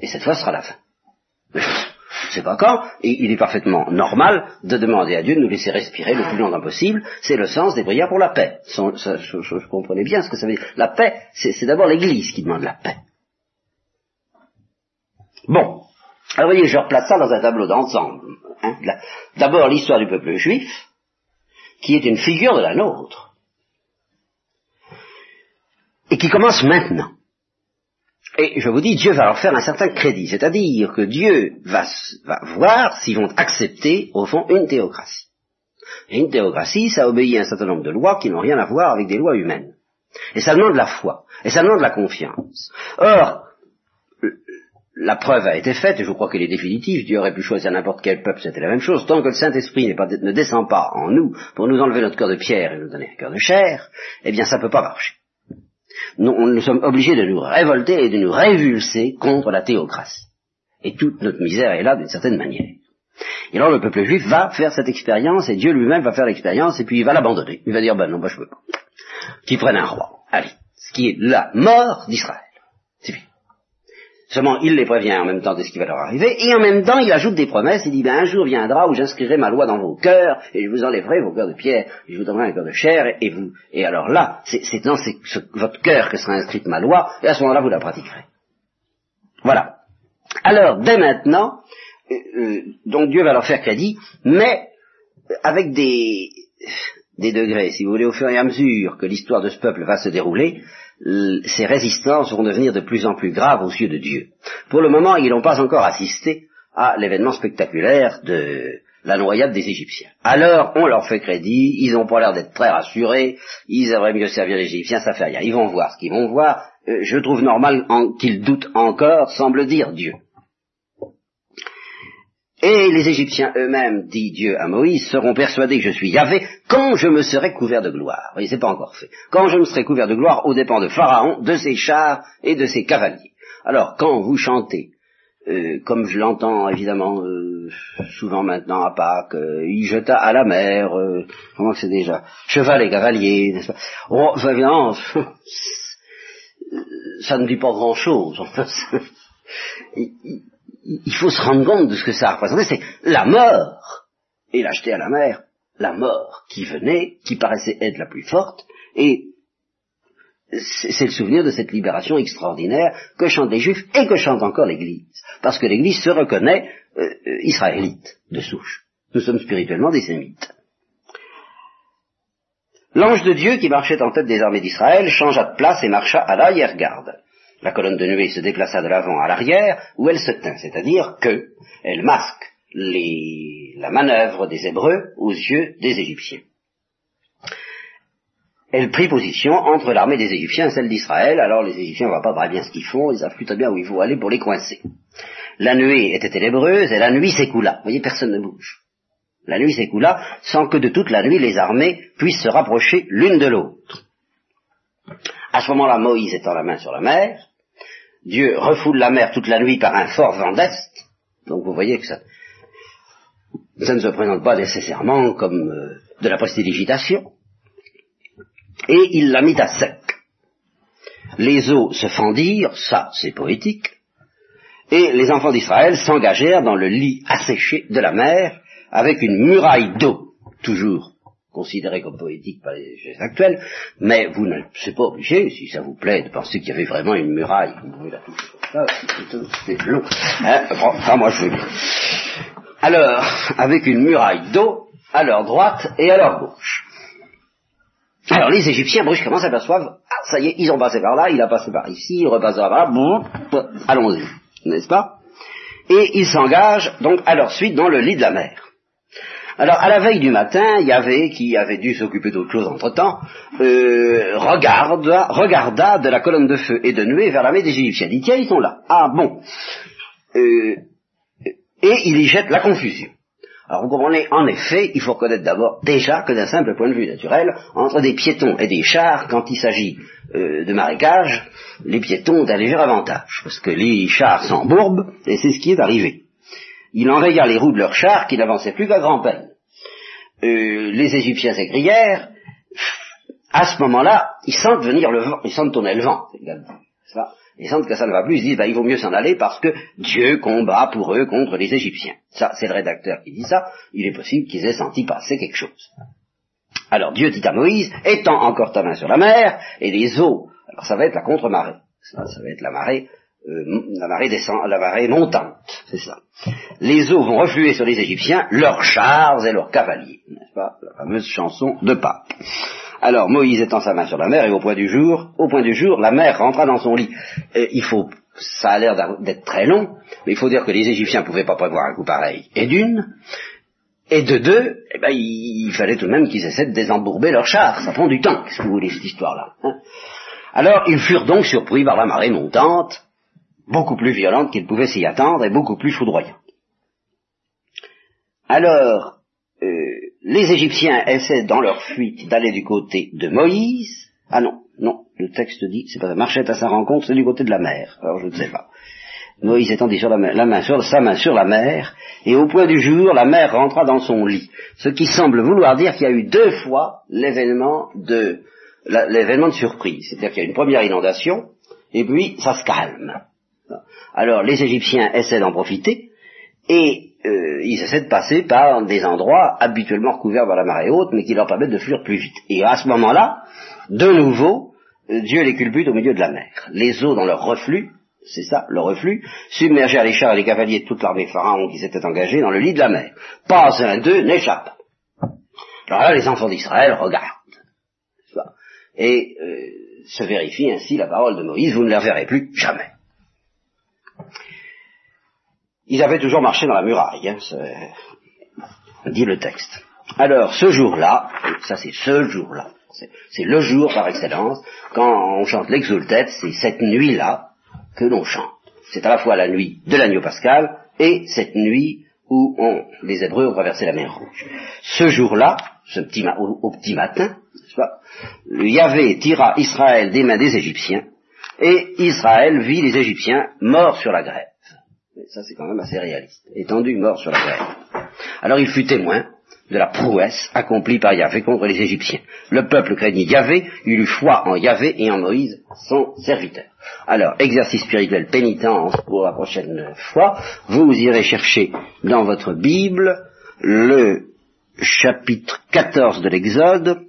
Et cette fois, sera la fin. Je sais pas quand, et il est parfaitement normal de demander à Dieu de nous laisser respirer le plus longtemps possible. C'est le sens des prières pour la paix. je, comprenais bien ce que ça veut dire. La paix, c'est d'abord l'Église qui demande la paix. Bon. Alors vous voyez, je replace ça dans un tableau d'ensemble. Hein. D'abord l'histoire du peuple juif, qui est une figure de la nôtre, et qui commence maintenant. Et je vous dis, Dieu va leur faire un certain crédit, c'est-à-dire que Dieu va, voir s'ils vont accepter, au fond, une théocratie. Et une théocratie, ça obéit à un certain nombre de lois qui n'ont rien à voir avec des lois humaines. Et ça demande la foi, et ça demande la confiance. Or, la preuve a été faite, et je crois qu'elle est définitive, Dieu aurait pu choisir n'importe quel peuple, c'était la même chose, tant que le Saint-Esprit ne descend pas en nous pour nous enlever notre cœur de pierre et nous donner un cœur de chair, eh bien ça ne peut pas marcher. Nous, nous sommes obligés de nous révolter et de nous révulser contre la théocratie. Et toute notre misère est là d'une certaine manière. Et alors le peuple juif va faire cette expérience, et Dieu lui-même va faire l'expérience, et puis il va l'abandonner. Il va dire, ben non, ben je veux pas. Qu'il prenne un roi. Allez. Ce qui est la mort d'Israël. C'est bien. Seulement, il les prévient en même temps de ce qui va leur arriver, et en même temps, il ajoute des promesses, il dit, ben, un jour viendra où j'inscrirai ma loi dans vos cœurs, et je vous enlèverai vos cœurs de pierre, et je vous donnerai un cœur de chair, et vous, et alors là, c'est dans votre cœur que sera inscrite ma loi, et à ce moment-là, vous la pratiquerez. Voilà. Alors, dès maintenant, euh, euh, donc Dieu va leur faire crédit, mais avec des, des degrés, si vous voulez, au fur et à mesure que l'histoire de ce peuple va se dérouler, ces résistances vont devenir de plus en plus graves aux yeux de Dieu. Pour le moment, ils n'ont pas encore assisté à l'événement spectaculaire de la noyade des Égyptiens. Alors, on leur fait crédit, ils n'ont pas l'air d'être très rassurés, ils aimeraient mieux servir les Égyptiens, ça fait rien. Ils vont voir ce qu'ils vont voir. Euh, je trouve normal qu'ils doutent encore, semble dire Dieu. Et les Égyptiens eux-mêmes, dit Dieu à Moïse, seront persuadés que je suis Yahvé quand je me serai couvert de gloire. Voyez, c'est pas encore fait. Quand je me serai couvert de gloire aux dépens de Pharaon, de ses chars et de ses cavaliers. Alors, quand vous chantez, euh, comme je l'entends évidemment euh, souvent maintenant à Pâques, euh, il jeta à la mer, comment c'est déjà, cheval et cavalier, n'est-ce pas? Oh, évidemment, ça ne dit pas grand-chose il faut se rendre compte de ce que ça représentait, c'est la mort, et l'acheter à la mer, la mort qui venait, qui paraissait être la plus forte, et c'est le souvenir de cette libération extraordinaire que chantent les Juifs et que chante encore l'Église, parce que l'Église se reconnaît euh, israélite de souche. Nous sommes spirituellement des Sémites. L'ange de Dieu qui marchait en tête des armées d'Israël changea de place et marcha à l'arrière-garde. La colonne de nuée se déplaça de l'avant à l'arrière, où elle se tint, c'est-à-dire que elle masque la manœuvre des Hébreux aux yeux des Égyptiens. Elle prit position entre l'armée des Égyptiens et celle d'Israël, alors les Égyptiens ne voient pas très bien ce qu'ils font, ils savent plutôt bien où il faut aller pour les coincer. La nuée était ténébreuse et la nuit s'écoula. Vous voyez, personne ne bouge. La nuit s'écoula sans que de toute la nuit les armées puissent se rapprocher l'une de l'autre. À ce moment-là, Moïse étend la main sur la mer, Dieu refoule la mer toute la nuit par un fort vent d'est. Donc vous voyez que ça, ça ne se présente pas nécessairement comme euh, de la prestidigitation. Et il l'a mis à sec. Les eaux se fendirent, ça c'est poétique, et les enfants d'Israël s'engagèrent dans le lit asséché de la mer avec une muraille d'eau, toujours considérée comme poétique par les gestes actuels, mais vous ne c'est pas obligé, si ça vous plaît, de penser qu'il y avait vraiment une muraille. Vous pouvez la c'est long. Hein enfin, moi je veux. Alors, avec une muraille d'eau à leur droite et à leur gauche. Alors les Égyptiens brusquement s'aperçoivent, ah ça y est, ils ont passé par là, il a passé par ici, il repasse par là, bon, allons-y, n'est-ce pas? Et ils s'engagent donc à leur suite dans le lit de la mer. Alors à la veille du matin, Yahvé, qui avait dû s'occuper d'autre chose entre-temps, euh, regarda, de la colonne de feu et de nuée vers la mer des Égyptiens. Il dit, tiens, ils sont là. Ah bon. Euh, et il y jette la confusion. Alors vous comprenez, en effet, il faut reconnaître d'abord déjà que d'un simple point de vue naturel, entre des piétons et des chars, quand il s'agit euh, de marécage, les piétons ont un léger avantage, parce que les chars s'embourbent, et c'est ce qui est arrivé. Il enraya les roues de leurs chars qui n'avançaient plus qu'à grand-peine. Euh, les Égyptiens s'écrièrent, à ce moment-là, ils sentent venir le vent, ils sentent tourner le vent. Ils sentent que ça ne va plus, ils disent, bah, il vaut mieux s'en aller parce que Dieu combat pour eux contre les Égyptiens. Ça, c'est le rédacteur qui dit ça, il est possible qu'ils aient senti passer quelque chose. Alors Dieu dit à Moïse, étends encore ta main sur la mer, et les eaux, alors ça va être la contre-marée, ça, va être la marée, euh, la marée descend, la marée montante, c'est ça. Les eaux vont refluer sur les Égyptiens, leurs chars et leurs cavaliers, n'est-ce pas, la fameuse chanson de Pâques. Alors Moïse étend sa main sur la mer et au point du jour, au point du jour, la mer rentra dans son lit. il faut, ça a l'air d'être très long, mais il faut dire que les Égyptiens ne pouvaient pas prévoir un coup pareil. Et d'une, et de deux, eh ben, il, fallait tout de même qu'ils essaient de désembourber leur char. Ça prend du temps, qu'est-ce que vous voulez cette histoire-là hein? Alors ils furent donc surpris par la marée montante, beaucoup plus violente qu'ils pouvaient s'y attendre et beaucoup plus foudroyante. Alors, les Égyptiens essaient dans leur fuite d'aller du côté de Moïse. Ah non, non, le texte dit, c'est pas ça, marchait à sa rencontre, c'est du côté de la mer. Alors je ne sais pas. Moïse étendit sur la, main, sur, sa main sur la mer, et au point du jour, la mer rentra dans son lit. Ce qui semble vouloir dire qu'il y a eu deux fois l'événement de l'événement de surprise. C'est-à-dire qu'il y a une première inondation, et puis ça se calme. Alors les Égyptiens essaient d'en profiter, et euh, ils essaient de passer par des endroits habituellement recouverts par la marée haute, mais qui leur permettent de fuir plus vite. Et à ce moment-là, de nouveau, euh, Dieu les culbute au milieu de la mer. Les eaux dans leur reflux, c'est ça, le reflux, submergèrent les chars et les cavaliers de toute l'armée pharaon qui s'était engagée dans le lit de la mer. Pas un d'eux n'échappe. Alors là, les enfants d'Israël regardent. Et euh, se vérifie ainsi la parole de Moïse, vous ne les reverrez plus jamais ils avaient toujours marché dans la muraille, hein, dit le texte. Alors, ce jour-là, ça c'est ce jour-là, c'est le jour par excellence, quand on chante l'exultet, c'est cette nuit-là que l'on chante. C'est à la fois la nuit de l'agneau pascal et cette nuit où on, les Hébreux ont traversé la mer Rouge. Ce jour-là, ce petit au, petit matin, le Yahvé tira Israël des mains des Égyptiens, et Israël vit les Égyptiens morts sur la grève. Ça, c'est quand même assez réaliste. Étendu, mort sur la grève. Alors il fut témoin de la prouesse accomplie par Yahvé contre les Égyptiens. Le peuple craignit Yahvé, il eut foi en Yahvé et en Moïse, son serviteur. Alors, exercice spirituel pénitence pour la prochaine fois, vous irez chercher dans votre Bible le chapitre 14 de l'Exode,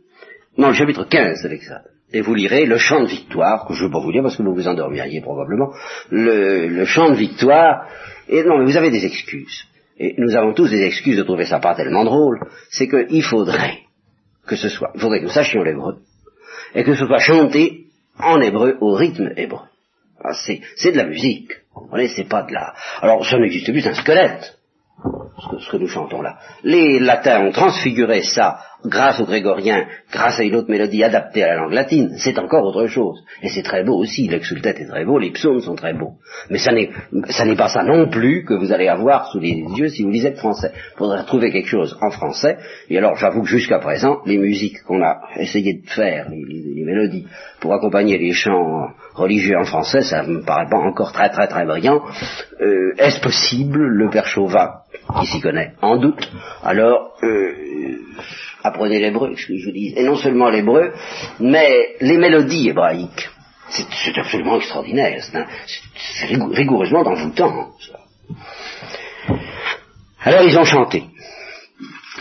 non, le chapitre 15 de l'Exode et vous lirez le chant de victoire, que je ne vais pas vous lire parce que vous vous endormiriez probablement, le, le chant de victoire, et non, mais vous avez des excuses. Et nous avons tous des excuses de trouver ça pas tellement drôle, c'est qu'il faudrait que ce soit, il faudrait que nous sachions l'hébreu, et que ce soit chanté en hébreu au rythme hébreu. Ah, c'est de la musique, vous voyez, c'est pas de la... Alors, ça n'existe plus un squelette, ce que, ce que, nous chantons là. Les latins ont transfiguré ça grâce aux grégoriens, grâce à une autre mélodie adaptée à la langue latine, c'est encore autre chose. Et c'est très beau aussi, l'exultet est très beau, les psaumes sont très beaux. Mais ça n'est, pas ça non plus que vous allez avoir sous les yeux si vous lisez le français. Il faudra trouver quelque chose en français. Et alors, j'avoue que jusqu'à présent, les musiques qu'on a essayé de faire, les, les mélodies, pour accompagner les chants religieux en français, ça me paraît pas encore très très très brillant. Euh, est-ce possible Le père Chauvat, qui s'y connaît, en doute. Alors, euh, apprenez l'hébreu, je, je dis, et non seulement l'hébreu, mais les mélodies hébraïques. C'est absolument extraordinaire, c'est rigoureusement d'envoûtant. Alors ils ont chanté.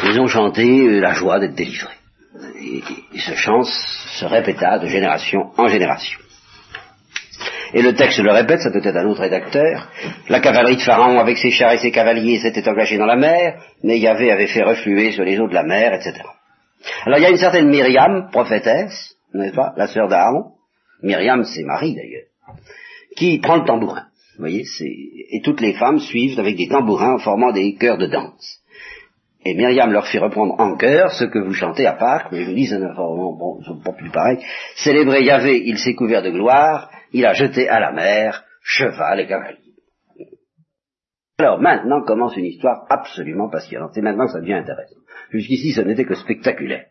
Ils ont chanté euh, la joie d'être délivrés. Et ce chant se répéta de génération en génération. Et le texte le répète, ça peut être un autre rédacteur. La cavalerie de Pharaon avec ses chars et ses cavaliers s'était engagée dans la mer, mais Yahvé avait fait refluer sur les eaux de la mer, etc. Alors il y a une certaine Myriam, prophétesse, n'est-ce pas, la sœur d'Aaron, Myriam c'est Marie d'ailleurs, qui prend le tambourin. Vous voyez, et toutes les femmes suivent avec des tambourins en formant des chœurs de danse. Et Myriam leur fit reprendre en chœur ce que vous chantez à Pâques, mais je vous dis, c'est bon, pas plus pareil. Célébré Yahvé, il s'est couvert de gloire, il a jeté à la mer cheval et cavalier. Alors maintenant commence une histoire absolument passionnante. C'est maintenant que ça devient intéressant. Jusqu'ici, ce n'était que spectaculaire.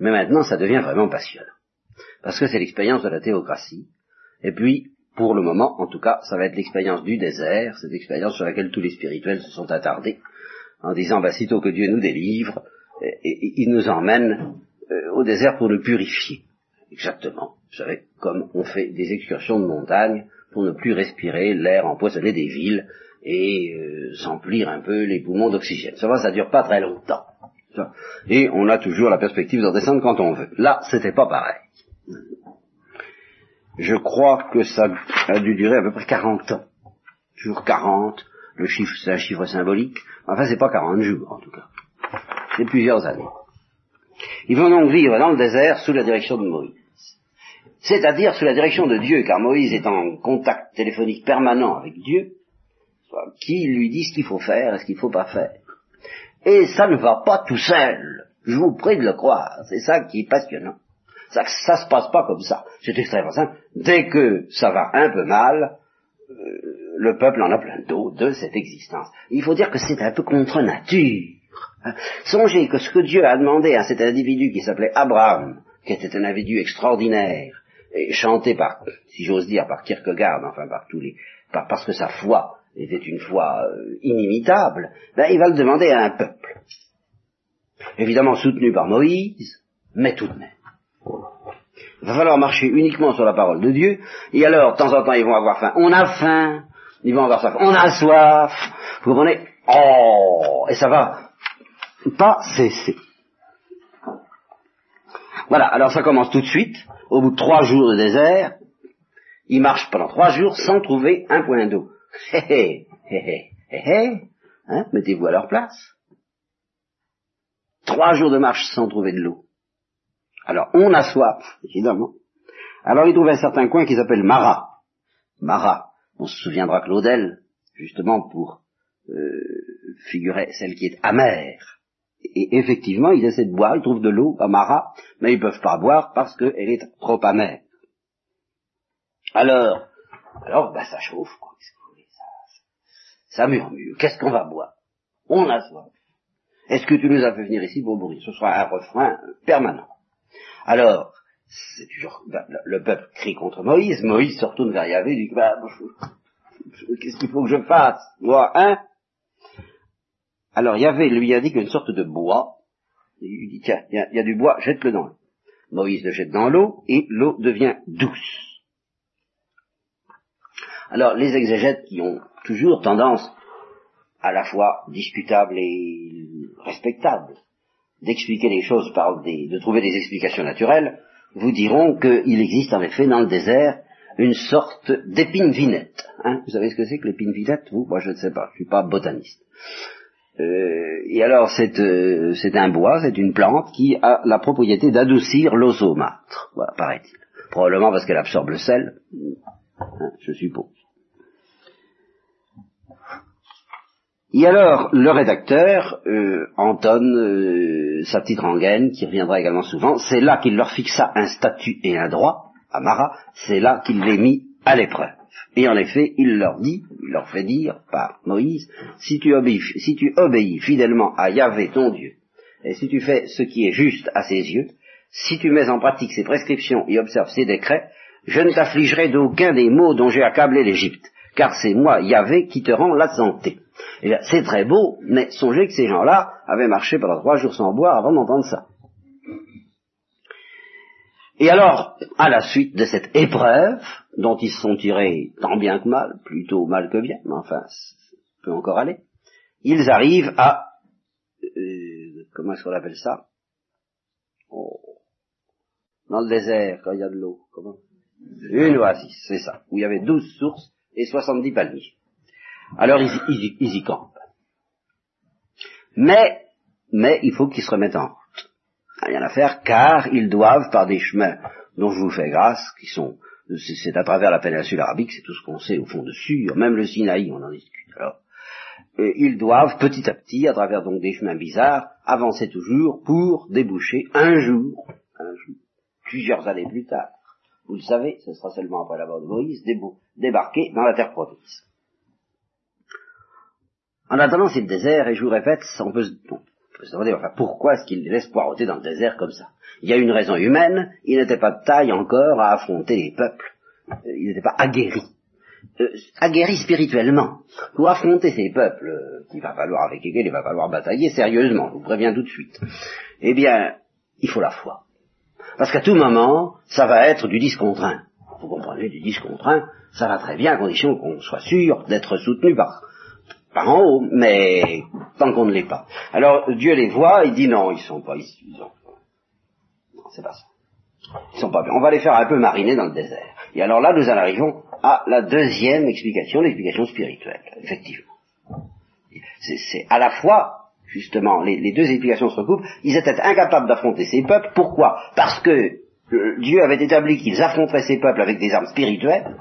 Mais maintenant, ça devient vraiment passionnant. Parce que c'est l'expérience de la théocratie. Et puis, pour le moment, en tout cas, ça va être l'expérience du désert, cette expérience sur laquelle tous les spirituels se sont attardés, en disant, bah, sitôt que Dieu nous délivre, il nous emmène euh, au désert pour le purifier. Exactement. Vous savez, comme on fait des excursions de montagne pour ne plus respirer l'air empoisonné des villes et euh, s'emplir un peu les poumons d'oxygène. Ça va, ça dure pas très longtemps. Et on a toujours la perspective d'en descendre quand on veut. Là, c'était pas pareil. Je crois que ça a dû durer à peu près 40 ans. Toujours 40, le chiffre, c'est un chiffre symbolique. Enfin, c'est pas 40 jours, en tout cas. C'est plusieurs années. Ils vont donc vivre dans le désert sous la direction de Moïse c'est-à-dire sous la direction de Dieu, car Moïse est en contact téléphonique permanent avec Dieu, qui lui dit ce qu'il faut faire et ce qu'il ne faut pas faire. Et ça ne va pas tout seul. Je vous prie de le croire. C'est ça qui est passionnant. Ça, ça se passe pas comme ça. C'est extrêmement simple. Dès que ça va un peu mal, le peuple en a plein d'eau de cette existence. Il faut dire que c'est un peu contre nature. Hein. Songez que ce que Dieu a demandé à cet individu qui s'appelait Abraham, qui était un individu extraordinaire, et chanté par, si j'ose dire, par Kierkegaard, enfin par tous les, par, parce que sa foi était une foi euh, inimitable, ben, il va le demander à un peuple. Évidemment soutenu par Moïse, mais tout de même. Il va falloir marcher uniquement sur la parole de Dieu, et alors, de temps en temps, ils vont avoir faim. On a faim, ils vont avoir soif. On a soif, vous comprenez? Oh, et ça va pas cesser. Voilà, alors ça commence tout de suite, au bout de trois jours de désert, ils marchent pendant trois jours sans trouver un point d'eau. Hé hé, hé hé, hein, mettez-vous à leur place. Trois jours de marche sans trouver de l'eau. Alors, on a soif, évidemment. Alors, ils trouvent un certain coin qui s'appelle Mara. Mara, on se souviendra Claudel, justement pour euh, figurer celle qui est amère. Et effectivement, ils essaient de boire, ils trouvent de l'eau à Mara, mais ils peuvent pas boire parce qu'elle est trop amère. Alors, alors, ben, ça chauffe, quoi. Ça, ça murmure. Qu'est-ce qu'on va boire? On a soif. Est-ce que tu nous as fait venir ici pour mourir Ce sera un refrain permanent. Alors, ben, le peuple crie contre Moïse. Moïse se retourne vers Yahvé dit, bah, qu'est-ce qu'il faut que je fasse Moi, hein? Alors Yahvé lui a dit qu'une sorte de bois. Il lui dit, tiens, il y, a du bois, jette-le dans l'eau. Moïse le jette dans l'eau et l'eau devient douce. Alors les exégètes qui ont toujours tendance à la fois discutable et respectable d'expliquer les choses par des, de trouver des explications naturelles, vous diront qu'il existe en effet dans le désert une sorte d'épine vinette. Hein vous savez ce que c'est que l'épine vinette Vous? Moi je ne sais pas, je ne suis pas botaniste. Euh, et alors euh, c'est un bois, c'est une plante qui a la propriété d'adoucir l'eau saumâtre, voilà, paraît-il. Probablement parce qu'elle absorbe le sel, hein, je suppose. Et alors, le rédacteur, euh, Anton, euh, sa petite rengaine, qui reviendra également souvent, c'est là qu'il leur fixa un statut et un droit, à Marat, c'est là qu'il les mit à l'épreuve. Et en effet, il leur dit, il leur fait dire par Moïse, si tu obéis, si tu obéis fidèlement à Yahvé ton Dieu, et si tu fais ce qui est juste à ses yeux, si tu mets en pratique ses prescriptions et observes ses décrets, je ne t'affligerai d'aucun des maux dont j'ai accablé l'Égypte, car c'est moi, Yahvé, qui te rend la santé. C'est très beau, mais songez que ces gens-là avaient marché pendant trois jours sans boire avant d'entendre ça. Et alors, à la suite de cette épreuve, dont ils se sont tirés tant bien que mal, plutôt mal que bien, mais enfin, ça peut encore aller, ils arrivent à, euh, comment est-ce qu'on appelle ça? Oh, Dans le désert, quand il y a de l'eau, comment? Une oasis, c'est ça, où il y avait douze sources et soixante-dix palmiers. Alors ils, ils, ils y campent. Mais, mais il faut qu'ils se remettent en rien à faire, car ils doivent, par des chemins dont je vous fais grâce, qui sont, c'est à travers la péninsule arabique, c'est tout ce qu'on sait au fond dessus, même le Sinaï, on en discute. Alors, ils doivent petit à petit, à travers donc des chemins bizarres, avancer toujours pour déboucher un jour, un jour, plusieurs années plus tard. Vous le savez, ce sera seulement après la mort de Moïse, débarquer dans la terre promise. En attendant, c'est le désert, et je vous répète, on peut, enfin, pourquoi est-ce qu'il les laisse poireauter dans le désert comme ça? Il y a une raison humaine, il n'était pas de taille encore à affronter les peuples, euh, il n'était pas aguerri. Euh, aguerri spirituellement. Pour affronter ces peuples, euh, il va falloir, avec lesquels il va falloir batailler sérieusement, je vous préviens tout de suite. Eh bien, il faut la foi. Parce qu'à tout moment, ça va être du 10 contre 1. Vous comprenez, du 10 contre 1, ça va très bien à condition qu'on soit sûr d'être soutenu par, par en haut, mais tant qu'on ne l'est pas. Alors Dieu les voit, il dit non, ils sont pas ici. Non, c'est pas ça. Ils sont pas bien. On va les faire un peu mariner dans le désert. Et alors là, nous en arrivons à la deuxième explication, l'explication spirituelle, effectivement. C'est à la fois, justement, les, deux explications se recoupent, ils étaient incapables d'affronter ces peuples. Pourquoi? Parce que euh, Dieu avait établi qu'ils affronteraient ces peuples avec des armes spirituelles,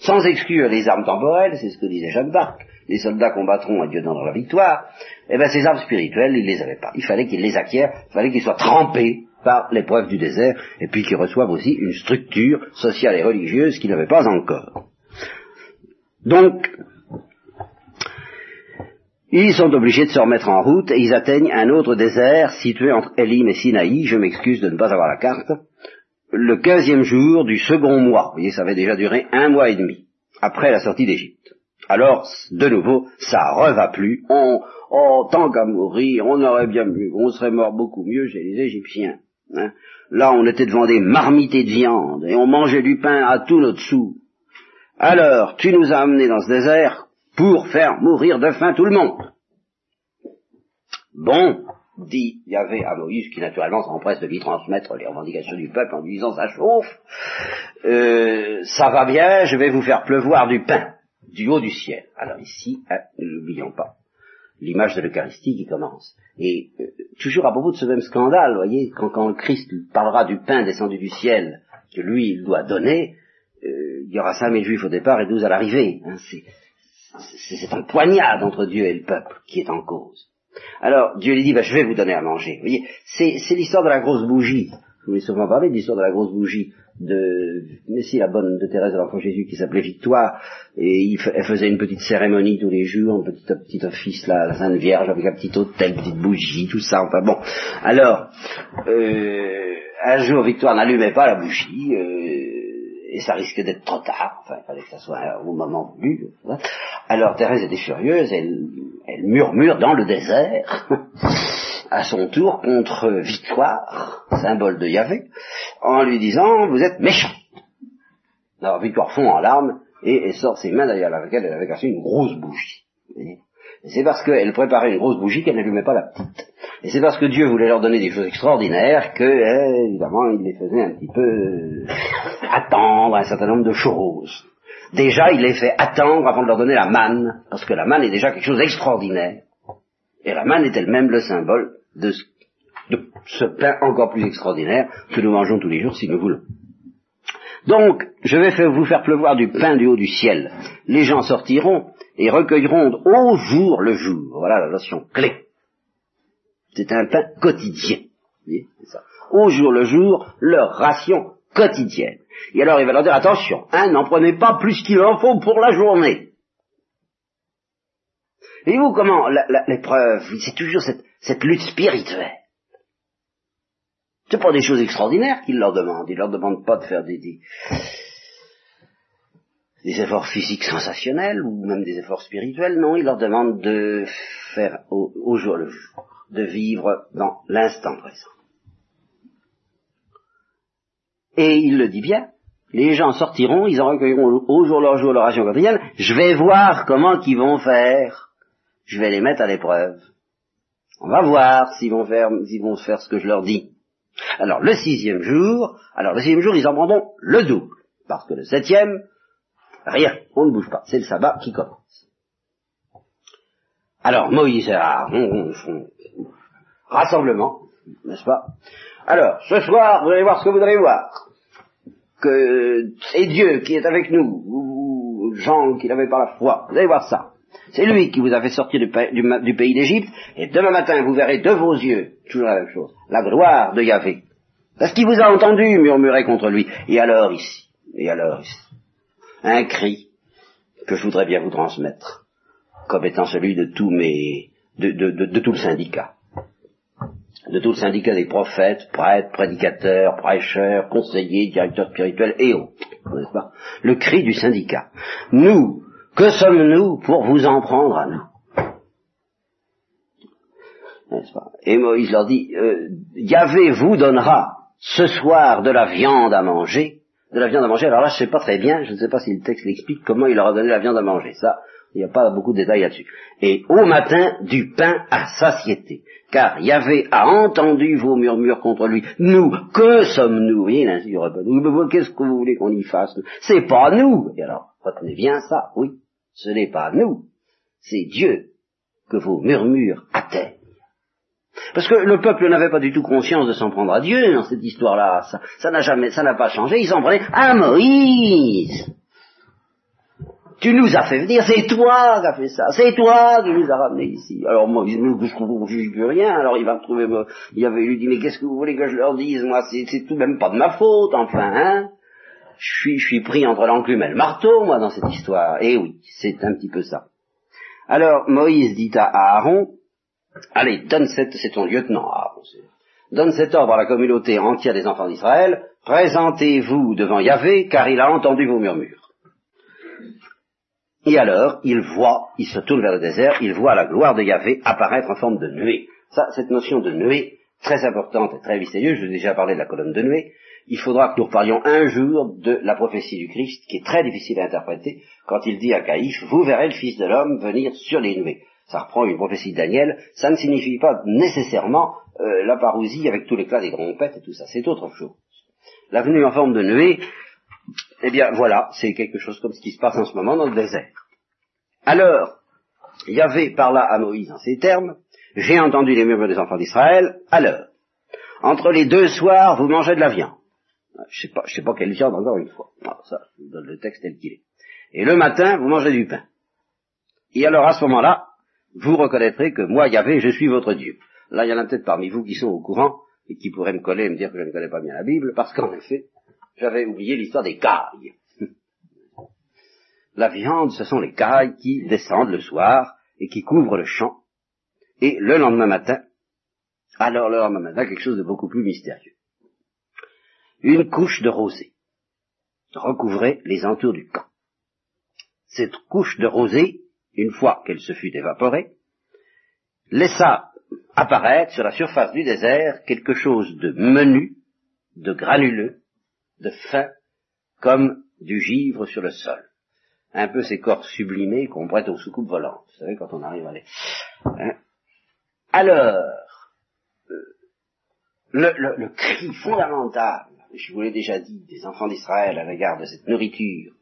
sans exclure les armes temporelles, c'est ce que disait Jeanne d'Arc, les soldats combattront et Dieu donnera la victoire, eh bien ces armes spirituelles, ils les avaient pas. Il fallait qu'ils les acquièrent, il fallait qu'ils soient trempés par l'épreuve du désert, et puis qu'ils reçoivent aussi une structure sociale et religieuse qu'ils n'avaient pas encore. Donc, ils sont obligés de se remettre en route et ils atteignent un autre désert situé entre Elim et Sinaï, je m'excuse de ne pas avoir la carte, le quinzième jour du second mois. Vous voyez, ça avait déjà duré un mois et demi, après la sortie d'Égypte. Alors, de nouveau, ça reva plus. On, oh, tant qu'à mourir, on aurait bien mieux, on serait mort beaucoup mieux chez les Égyptiens. Hein. Là, on était devant des marmités de viande, et on mangeait du pain à tout notre sou. Alors, tu nous as amenés dans ce désert pour faire mourir de faim tout le monde. Bon, dit Yahvé à Moïse, qui naturellement s'empresse de lui transmettre les revendications du peuple en lui disant ça chauffe, euh, ça va bien, je vais vous faire pleuvoir du pain du haut du ciel. Alors ici, hein, n'oublions pas l'image de l'Eucharistie qui commence. Et euh, toujours à propos de ce même scandale, voyez, quand, quand le Christ parlera du pain descendu du ciel que lui il doit donner, euh, il y aura cinq mille juifs au départ et douze à l'arrivée. Hein, c'est un poignard entre Dieu et le peuple qui est en cause. Alors Dieu lui dit, bah, je vais vous donner à manger. Vous voyez, c'est l'histoire de la grosse bougie. Je vous ai souvent parlé de l'histoire de la grosse bougie de Messie, la bonne de Thérèse de l'Enfant Jésus, qui s'appelait Victoire, et elle faisait une petite cérémonie tous les jours, un petit, petit office, là, la Sainte Vierge, avec un petit hôtel, une petite bougie, tout ça, enfin bon. Alors, euh, un jour, Victoire n'allumait pas la bougie, euh, et ça risquait d'être trop tard, enfin, il fallait que ça soit au moment voulu. Alors, Thérèse était furieuse, elle, murmure dans le désert, à son tour contre Victoire, symbole de Yahvé, en lui disant vous êtes méchant. Alors Victoire fond en larmes et, sort ses mains derrière laquelle elle avait cassé une grosse bougie. C'est parce qu'elle préparait une grosse bougie qu'elle n'allumait pas la petite. Et c'est parce que Dieu voulait leur donner des choses extraordinaires que, eh, évidemment, il les faisait un petit peu euh, attendre un certain nombre de choses. Déjà, il les fait attendre avant de leur donner la manne, parce que la manne est déjà quelque chose d'extraordinaire. Et la manne est elle-même le symbole de ce, pain encore plus extraordinaire que nous mangeons tous les jours si nous voulons. Donc, je vais vous faire pleuvoir du pain du haut du ciel. Les gens sortiront et recueilleront au jour le jour. Voilà la notion clé. C'est un pain quotidien. Au jour le jour, leur ration quotidienne. Et alors il va leur dire, attention, hein, n'en prenez pas plus qu'il en faut pour la journée. Et vous, comment l'épreuve, c'est toujours cette, lutte spirituelle. C'est pas des choses extraordinaires qu'il leur demande. Il leur demande pas de faire des, des, des, efforts physiques sensationnels ou même des efforts spirituels. Non, il leur demande de faire au, jour le jour, de vivre dans l'instant présent. Et il le dit bien. Les gens sortiront, ils en recueilleront au jour leur jour leur ration quotidienne. Je vais voir comment ils vont faire. Je vais les mettre à l'épreuve. On va voir s'ils vont faire, s'ils vont faire ce que je leur dis. Alors le sixième jour, alors le sixième jour, ils en prendront le double. Parce que le septième, rien, on ne bouge pas. C'est le sabbat qui commence. Alors Moïse et Aaron font rassemblement, n'est-ce pas? Alors, ce soir, vous allez voir ce que vous allez voir. Que c'est Dieu qui est avec nous, ou Jean qui l'avait par la foi. Vous allez voir ça. C'est lui qui vous a fait sortir du, pays d'Égypte, et demain matin vous verrez de vos yeux, toujours la même chose, la gloire de Yahvé. Parce qu'il vous a entendu murmurer contre lui. Et alors ici, et alors ici, un cri que je voudrais bien vous transmettre, comme étant celui de tous mes, de, tout le syndicat. De tout le syndicat des prophètes, prêtres, prédicateurs, prêcheurs, conseillers, directeurs spirituels et autres, pas? Le cri du syndicat. Nous, que sommes-nous pour vous en prendre à nous? Et Moïse leur dit, euh, Yahvé vous donnera ce soir de la viande à manger, de la viande à manger. Alors là, je sais pas très bien, je ne sais pas si le texte l'explique comment il leur a donné la viande à manger. Ça, il n'y a pas beaucoup de détails là-dessus. Et au matin, du pain à satiété. Car Yahvé a entendu vos murmures contre lui. Nous, que sommes-nous? Vous voyez, qu'est-ce que vous voulez qu'on y fasse? C'est pas nous. Et alors, retenez bien ça, oui. Ce n'est pas nous, c'est Dieu que vos murmures atteignent. Parce que le peuple n'avait pas du tout conscience de s'en prendre à Dieu dans cette histoire-là. Ça, n'a jamais, ça n'a pas changé. Ils s'en prenaient à Moïse. Tu nous as fait venir, c'est toi qui as fait ça, c'est toi qui nous as ramenés ici. Alors moi, je ne juge plus rien, alors il va me trouver, il avait lui dit, mais qu'est-ce que vous voulez que je leur dise, moi, c'est tout même pas de ma faute, enfin, hein je suis, je suis pris entre l'enclume et le marteau, moi, dans cette histoire. Eh oui, c'est un petit peu ça. Alors, Moïse dit à Aaron, allez, donne cette, c'est ton lieutenant, Aaron, donne cet ordre à la communauté entière des enfants d'Israël, présentez-vous devant Yahvé, car il a entendu vos murmures. Et alors, il voit, il se tourne vers le désert, il voit la gloire de Yahvé apparaître en forme de nuée. Ça, cette notion de nuée, très importante et très mystérieuse, je vous ai déjà parlé de la colonne de nuée, il faudra que nous reparlions un jour de la prophétie du Christ, qui est très difficile à interpréter, quand il dit à Caïphe, vous verrez le Fils de l'homme venir sur les nuées. Ça reprend une prophétie de Daniel, ça ne signifie pas nécessairement euh, la parousie avec tout l'éclat des trompettes et tout ça, c'est autre chose. La venue en forme de nuée, eh bien voilà, c'est quelque chose comme ce qui se passe en ce moment dans le désert. Alors, Yahvé parla à Moïse en ces termes, j'ai entendu les murmures des enfants d'Israël, alors, entre les deux soirs, vous mangez de la viande. Je sais pas, sais pas quelle viande encore une fois. Non, ça, je vous donne le texte tel qu'il est. Et le matin, vous mangez du pain. Et alors à ce moment-là, vous reconnaîtrez que moi, Yahvé, je suis votre Dieu. Là, il y en a peut-être parmi vous qui sont au courant et qui pourraient me coller et me dire que je ne connais pas bien la Bible, parce qu'en effet, j'avais oublié l'histoire des cailles. la viande, ce sont les cailles qui descendent le soir et qui couvrent le champ. Et le lendemain matin, alors le lendemain matin, quelque chose de beaucoup plus mystérieux une couche de rosée recouvrait les entours du camp. Cette couche de rosée, une fois qu'elle se fut évaporée, laissa apparaître sur la surface du désert quelque chose de menu, de granuleux, de fin, comme du givre sur le sol. Un peu ces corps sublimés qu'on prête aux soucoupes volantes. Vous savez, quand on arrive à les... Hein. Alors, euh, le cri fondamental je vous l'ai déjà dit, des enfants d'Israël à l'égard de cette nourriture,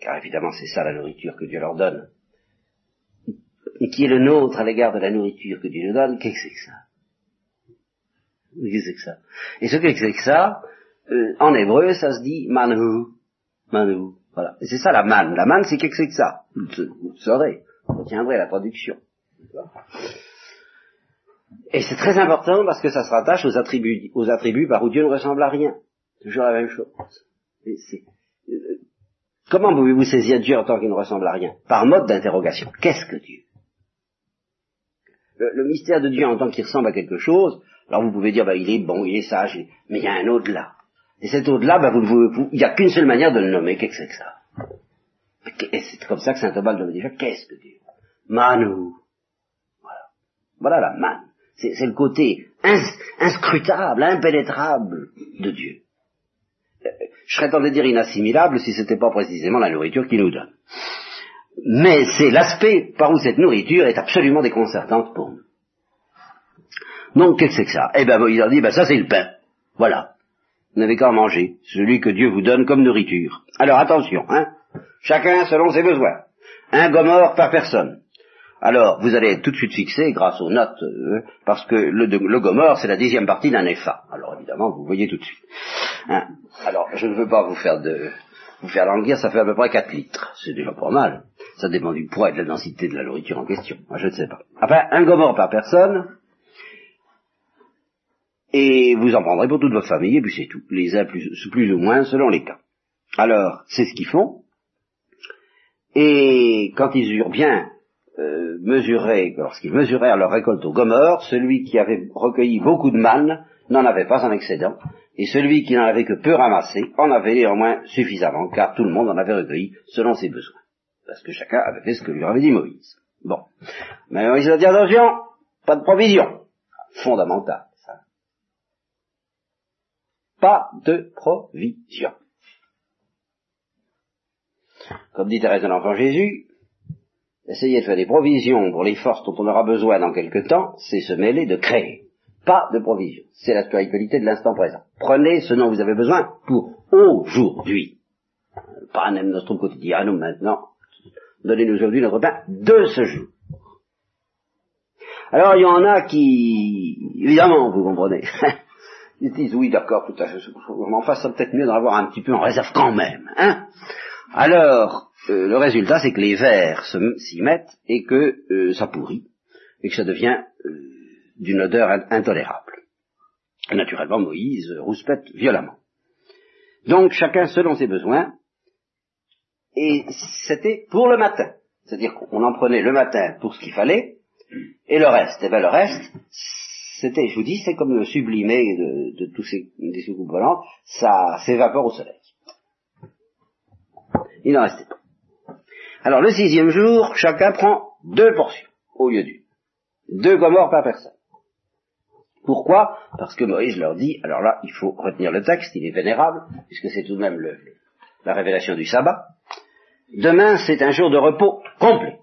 car évidemment c'est ça la nourriture que Dieu leur donne, et qui est le nôtre à l'égard de la nourriture que Dieu nous donne, qu'est-ce que c'est que ça? Qu'est-ce que ça? Et ce que c'est que ça, Euh, en hébreu, ça se dit manhu. Manhu. Voilà. Et c'est ça la manne. La manne, c'est qu'est-ce que c'est que ça? Vous le saurez. Vous retiendrez la traduction. Et c'est très important parce que ça se rattache aux attributs, aux attributs par où Dieu ne ressemble à rien. Toujours la même chose. Euh, comment pouvez-vous saisir Dieu en tant qu'il ne ressemble à rien? Par mode d'interrogation. Qu'est-ce que Dieu? Le, mystère de Dieu en tant qu'il ressemble à quelque chose, alors vous pouvez dire, bah, il est bon, il est sage, mais il y a un au-delà. Et cet au-delà, bah, vous, il n'y a qu'une seule manière de le nommer, qu'est-ce que c'est que ça? Et c'est comme ça que saint Thomas me dit, qu'est-ce que Dieu? Manu. Voilà. Voilà la manne. C'est le côté inscrutable, impénétrable de Dieu. Euh, je serais tenté de dire inassimilable si ce n'était pas précisément la nourriture qu'il nous donne. Mais c'est l'aspect par où cette nourriture est absolument déconcertante pour nous. Donc, qu'est-ce que c'est que ça? Eh bien, il a dit, ben ça c'est le pain. Voilà. Vous n'avez qu'à en manger, celui que Dieu vous donne comme nourriture. Alors attention, hein, chacun selon ses besoins. Un gomorre par personne. Alors, vous allez être tout de suite fixé grâce aux notes, euh, parce que le, le gomorre, c'est la dixième partie d'un EFA. Alors, évidemment, vous voyez tout de suite. Hein. Alors, je ne veux pas vous faire de vous faire languir, ça fait à peu près 4 litres. C'est déjà pas mal. Ça dépend du poids et de la densité de la nourriture en question. Moi, je ne sais pas. Enfin, un gomorre par personne, et vous en prendrez pour toute votre famille, et puis c'est tout. Les uns plus, ou moins selon les cas. Alors, c'est ce qu'ils font. Et quand ils eurent bien euh, mesuré, lorsqu'ils mesurèrent leur récolte au Gomorre, celui qui avait recueilli beaucoup de manne n'en avait pas en excédent, et celui qui n'en avait que peu ramassé en avait néanmoins suffisamment, car tout le monde en avait recueilli selon ses besoins. Parce que chacun avait fait ce que lui avait dit Moïse. Bon. Mais Moïse a dit attention, pas de provision. Fondamental, ça. Pas de provision. Comme dit Thérèse de l'Enfant Jésus, essayer de faire des provisions pour les forces dont on aura besoin dans quelque temps, c'est se mêler de créer. Pas de provisions. C'est la spiritualité de l'instant présent. Prenez ce dont vous avez besoin pour aujourd'hui. Pas un nostrum quotidianum maintenant. Donnez-nous aujourd'hui notre pain de ce jour. Alors il y en a qui, évidemment, vous comprenez, ils disent oui d'accord, tout à fait, mais enfin ça peut-être mieux d'en avoir un petit peu en réserve quand même. Hein Alors, euh, le résultat, c'est que les vers s'y mettent et que euh, ça pourrit, et que ça devient euh, d'une odeur intolérable. naturellement, Moïse rouspète violemment. Donc, chacun selon ses besoins, et c'était pour le matin. C'est-à-dire qu'on en prenait le matin pour ce qu'il fallait, et le reste, eh bien le reste, c'était, je vous dis, c'est comme le sublimé de, tous ces des soucoupes volantes, ça s'évapore au soleil. Il n'en restait pas. Alors le sixième jour, chacun prend deux portions au lieu d'une. Deux gomorres par personne. Pourquoi? Parce que Moïse leur dit, alors là, il faut retenir le texte, il est vénérable, puisque c'est tout de même la révélation du sabbat. Demain, c'est un jour de repos complet.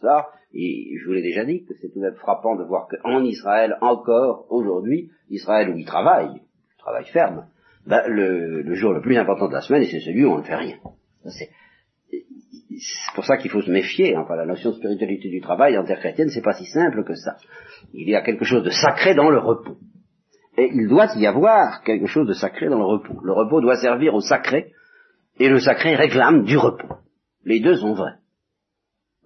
Ça, et je vous l'ai déjà dit, que c'est tout de même frappant de voir qu'en Israël, encore aujourd'hui, Israël où il travaille, travail ferme, ben, le, jour le plus important de la semaine, c'est celui où on ne fait rien. C'est pour ça qu'il faut se méfier. Enfin, la notion de spiritualité du travail en terre chrétienne, c'est pas si simple que ça. Il y a quelque chose de sacré dans le repos. Et il doit y avoir quelque chose de sacré dans le repos. Le repos doit servir au sacré, et le sacré réclame du repos. Les deux sont vrais.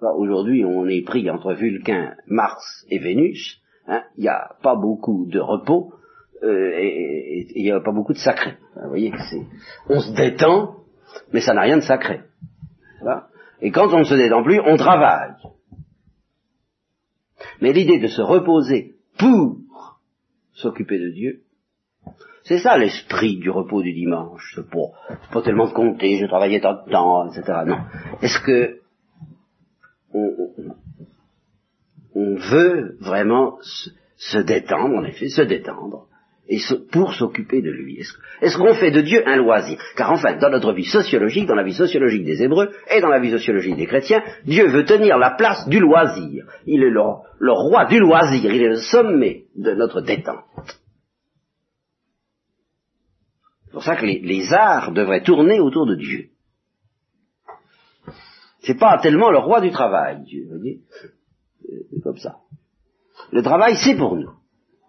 Aujourd'hui, on est pris entre Vulcain, Mars et Vénus. Hein. Il n'y a pas beaucoup de repos euh, et il n'y a pas beaucoup de sacré. Vous voyez, on se détend, mais ça n'a rien de sacré. Et quand on ne se détend plus, on travaille. Mais l'idée de se reposer pour s'occuper de Dieu, c'est ça l'esprit du repos du dimanche. C'est pas, pas tellement compter, je travaillais tant de temps, etc. Non. Est-ce que on, veut vraiment se détendre, en effet, se détendre, et pour s'occuper de lui? Est-ce qu'on fait de Dieu un loisir? Car enfin, dans notre vie sociologique, dans la vie sociologique des Hébreux et dans la vie sociologique des chrétiens, Dieu veut tenir la place du loisir. Il est le, roi du loisir, il est le sommet de notre détente. C'est pour ça que les, arts devraient tourner autour de Dieu. C'est pas tellement le roi du travail, Dieu, voyez C'est comme ça. Le travail, c'est pour nous.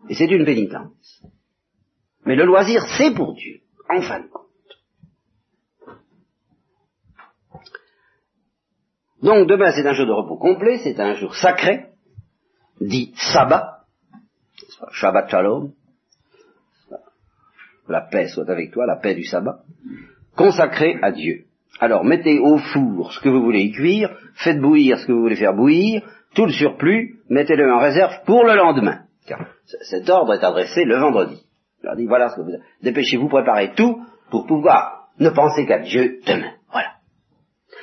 Et c'est une pénitence. Mais le loisir, c'est pour Dieu, en fin de compte. Donc demain, c'est un jour de repos complet, c'est un jour sacré, dit sabbat, Shabbat Shalom, la paix soit avec toi, la paix du sabbat, consacré à Dieu. Alors mettez au four ce que vous voulez y cuire, faites bouillir ce que vous voulez faire bouillir, tout le surplus, mettez-le en réserve pour le lendemain. Car cet ordre est adressé le vendredi. Dis, voilà ce que vous... Dépêchez-vous, préparez tout pour pouvoir ne penser qu'à Dieu demain.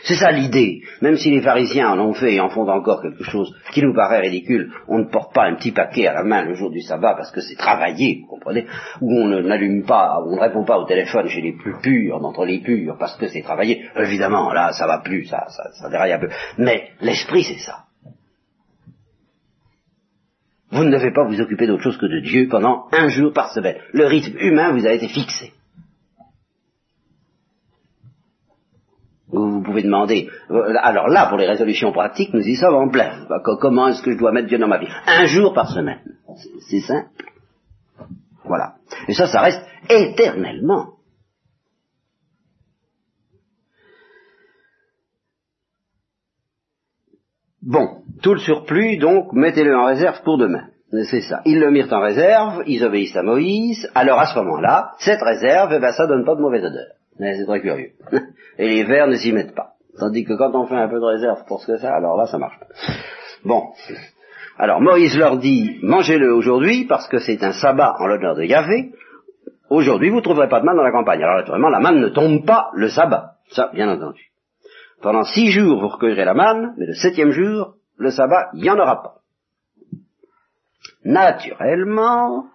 C'est ça l'idée. Même si les pharisiens en ont fait et en font encore quelque chose qui nous paraît ridicule, on ne porte pas un petit paquet à la main le jour du sabbat parce que c'est travaillé, vous comprenez, ou on n'allume pas, on ne répond pas au téléphone chez les plus purs, d'entre les purs, parce que c'est travaillé. Évidemment, là, ça va plus, ça, ça, ça déraille un peu. Mais l'esprit, c'est ça. Vous ne devez pas vous occuper d'autre chose que de Dieu pendant un jour par semaine. Le rythme humain vous a été fixé. Vous, pouvez demander. Euh, alors là, pour les résolutions pratiques, nous y sommes en plein. Bah, comment est-ce que je dois mettre Dieu dans ma vie? Un jour par semaine. C'est simple. Voilà. Et ça, ça reste éternellement. Bon, tout le surplus, donc, mettez-le en réserve pour demain. C'est ça. Ils le mirent en réserve, ils obéissent à Moïse, alors à ce moment-là, cette réserve, eh ben, ça donne pas de mauvaise odeur. C'est très curieux. Et les vers ne s'y mettent pas. Tandis que quand on fait un peu de réserve pour ce que ça, alors là, ça marche pas. Bon. Alors Moïse leur dit, mangez-le aujourd'hui, parce que c'est un sabbat en l'honneur de Yahvé. Aujourd'hui, vous ne trouverez pas de manne dans la campagne. Alors naturellement, la manne ne tombe pas le sabbat. Ça, bien entendu. Pendant six jours, vous recueillerez la manne, mais le septième jour, le sabbat, il n'y en aura pas. Naturellement,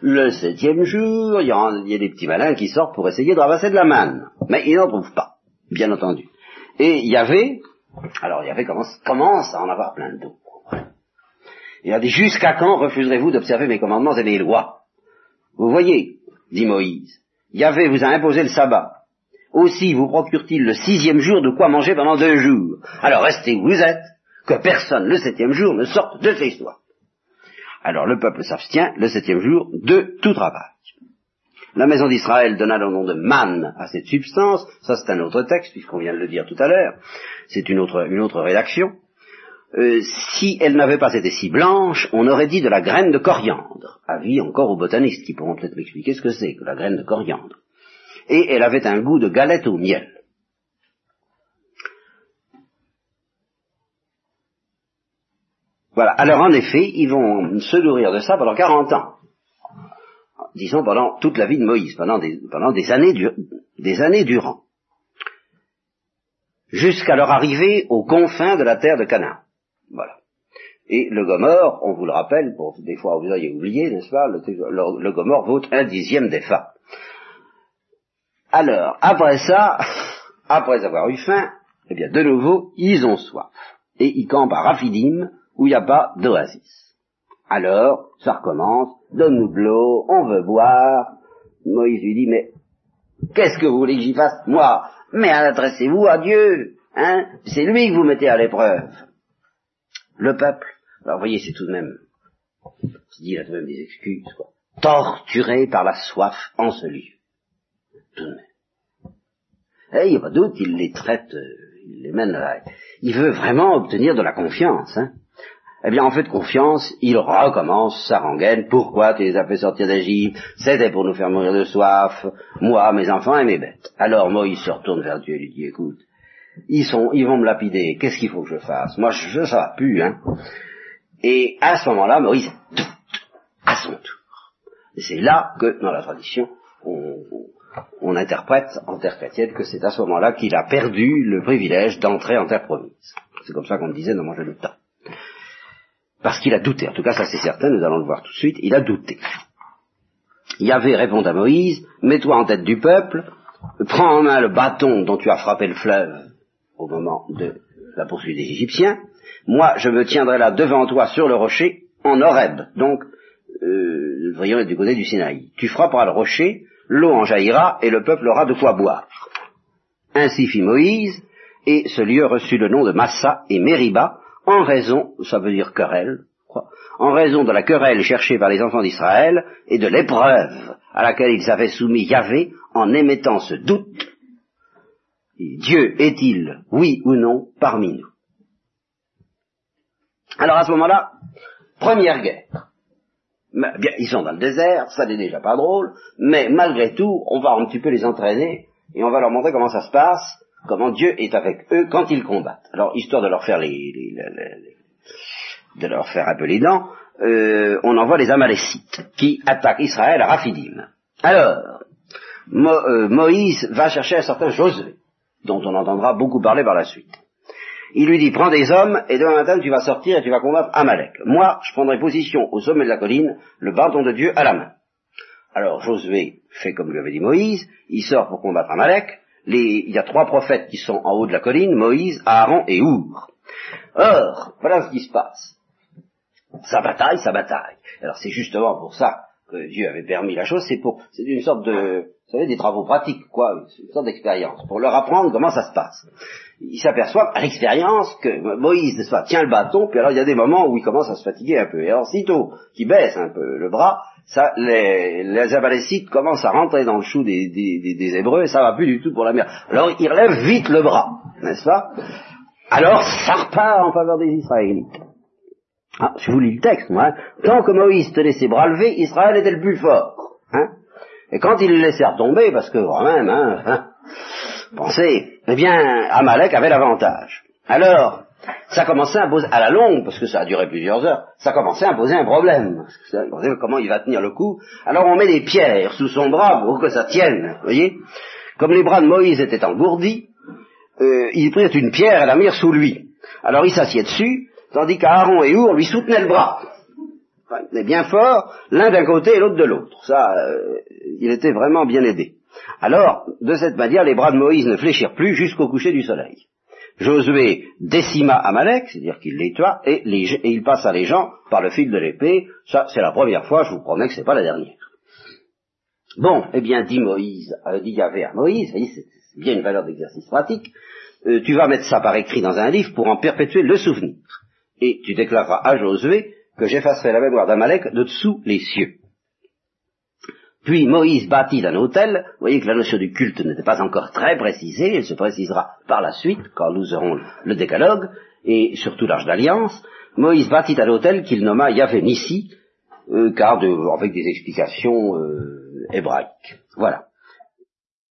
le septième jour, il y, a, des petits malins qui sortent pour essayer de ramasser de la manne. Mais ils n'en trouvent pas, bien entendu. Et il y avait, alors il y avait commence, à en avoir plein de. Il a dit, jusqu'à quand refuserez-vous d'observer mes commandements et mes lois? Vous voyez, dit Moïse, Yahvé vous a imposé le sabbat. Aussi vous procure-t-il le sixième jour de quoi manger pendant deux jours. Alors restez où vous êtes, que personne le septième jour ne sorte de chez soi. Alors le peuple s'abstient le septième jour de tout travail. La maison d'Israël donna le nom de man à cette substance, ça c'est un autre texte, puisqu'on vient de le dire tout à l'heure, c'est une autre, une autre rédaction. Euh, si elle n'avait pas été si blanche, on aurait dit de la graine de coriandre. Avis encore aux botanistes qui pourront peut-être m'expliquer ce que c'est que la graine de coriandre. Et elle avait un goût de galette au miel. Voilà. Alors en effet, ils vont se nourrir de ça pendant 40 ans. Disons pendant toute la vie de Moïse, pendant des, années, durant. Jusqu'à leur arrivée aux confins de la terre de Canaan. Voilà. Et le Gomorre, on vous le rappelle, pour des fois vous auriez oublié, n'est-ce pas, le, Gomorre vaut un dixième des femmes. Alors, après ça, après avoir eu faim, eh bien, de nouveau, ils ont soif. Et ils campent à Raphidim, où il n'y a pas d'oasis. Alors, ça recommence, donne-nous de l'eau, on veut boire. Moïse lui dit, mais qu'est-ce que vous voulez que j'y fasse, moi? Mais adressez-vous à Dieu, hein? C'est lui que vous mettez à l'épreuve. Le peuple, alors vous voyez, c'est tout de même, dis là tout de même des excuses, quoi. Torturé par la soif en ce lieu. Tout de même. Eh, il n'y a pas de doute, il les traite, euh, il les mène là. Il veut vraiment obtenir de la confiance, hein eh bien, en fait confiance, il recommence sa rengaine. Pourquoi tu les as fait sortir d'Égypte? C'était pour nous faire mourir de soif, moi, mes enfants et mes bêtes. Alors Moïse se retourne vers Dieu et lui dit, écoute, ils sont, ils vont me lapider, qu'est-ce qu'il faut que je fasse? Moi, je, ça va plus, hein. Et à ce moment-là, Moïse doute, à son tour. Et c'est là que, dans la tradition, on, on interprète en terre chrétienne que c'est à ce moment-là qu'il a perdu le privilège d'entrer en terre promise. C'est comme ça qu'on disait dans Manger le temps. Parce qu'il a douté. En tout cas, ça c'est certain, nous allons le voir tout de suite. Il a douté. Yahvé répond à Moïse, mets-toi en tête du peuple, prends en main le bâton dont tu as frappé le fleuve au moment de la poursuite des Égyptiens. Moi, je me tiendrai là devant toi sur le rocher, en Horeb. Donc, euh, voyons du côté du Sinaï. Tu frapperas le rocher, l'eau en jaillira, et le peuple aura de quoi boire. Ainsi fit Moïse, et ce lieu reçut le nom de Massa et Mériba, en raison, ça veut dire querelle, en raison de la querelle cherchée par les enfants d'Israël et de l'épreuve à laquelle ils avaient soumis Yahvé en émettant ce doute. Dieu est-il, oui ou non, parmi nous? Alors à ce moment-là, première guerre. Ils sont dans le désert, ça n'est déjà pas drôle, mais malgré tout, on va un petit peu les entraîner et on va leur montrer comment ça se passe, comment Dieu est avec eux quand ils combattent. Alors, histoire de leur faire les, de leur faire un peu les dents, euh, on envoie les Amalécites qui attaquent Israël à Raphidim. Alors, euh, Moïse va chercher un certain Josué, dont on entendra beaucoup parler par la suite. Il lui dit, prends des hommes, et demain matin tu vas sortir et tu vas combattre Amalek. Moi, je prendrai position au sommet de la colline, le bâton de Dieu à la main. Alors Josué fait comme lui avait dit Moïse, il sort pour combattre Amalek. Il y a trois prophètes qui sont en haut de la colline, Moïse, Aaron et Our. Or, voilà ce qui se passe. Ça bataille, ça bataille. Alors c'est justement pour ça que Dieu avait permis la chose, c'est pour, c'est une sorte de, vous savez, des travaux pratiques, quoi, une sorte d'expérience, pour leur apprendre comment ça se passe. Ils s'aperçoivent à l'expérience que Moïse, n'est-ce tient le bâton, puis alors il y a des moments où il commence à se fatiguer un peu. Et alors, sitôt qu'il baisse un peu le bras, les, les Amalécites commencent à rentrer dans le chou des, des, Hébreux, et ça va plus du tout pour la mer. Alors, ils relèvent vite le bras, n'est-ce pas? Alors, ça repart en faveur des Israélites. Ah, je vous lis le texte, moi. Hein. Tant que Moïse tenait ses bras levés, Israël était le plus fort. Hein et quand il le laissait tomber, parce que quand même, hein, hein, pensez, eh bien, Amalek avait l'avantage. Alors, ça commençait à poser, à la longue, parce que ça a duré plusieurs heures, ça commençait à poser un problème. comment il va tenir le coup Alors on met des pierres sous son bras pour que ça tienne, voyez Comme les bras de Moïse étaient engourdis, euh, il prit une pierre et la mit sous lui. Alors il s'assied dessus, tandis qu'Aaron et Our lui soutenaient le bras. il est bien fort, l'un d'un côté et l'autre de l'autre. Ça, euh, il était vraiment bien aidé. Alors, de cette manière, les bras de Moïse ne fléchirent plus jusqu'au coucher du soleil. Josué décima Amalek, c'est-à-dire qu'il les tua, et, il passa les gens par le fil de l'épée. Ça, c'est la première fois, je vous promets que c'est pas la dernière. Bon, eh bien, dit Moïse, euh, dit Yahvé à Moïse, c'est bien une valeur d'exercice pratique, euh, tu vas mettre ça par écrit dans un livre pour en perpétuer le souvenir. Et tu déclareras à Josué que j'effacerai la mémoire d'Amalek de dessous les cieux. Puis Moïse bâtit un autel. Vous voyez que la notion du culte n'était pas encore très précisée. Elle se précisera par la suite, quand nous aurons le décalogue, et surtout l'âge d'alliance. Moïse bâtit un autel qu'il nomma Yahvé euh, car avec des explications euh, hébraïques. Voilà.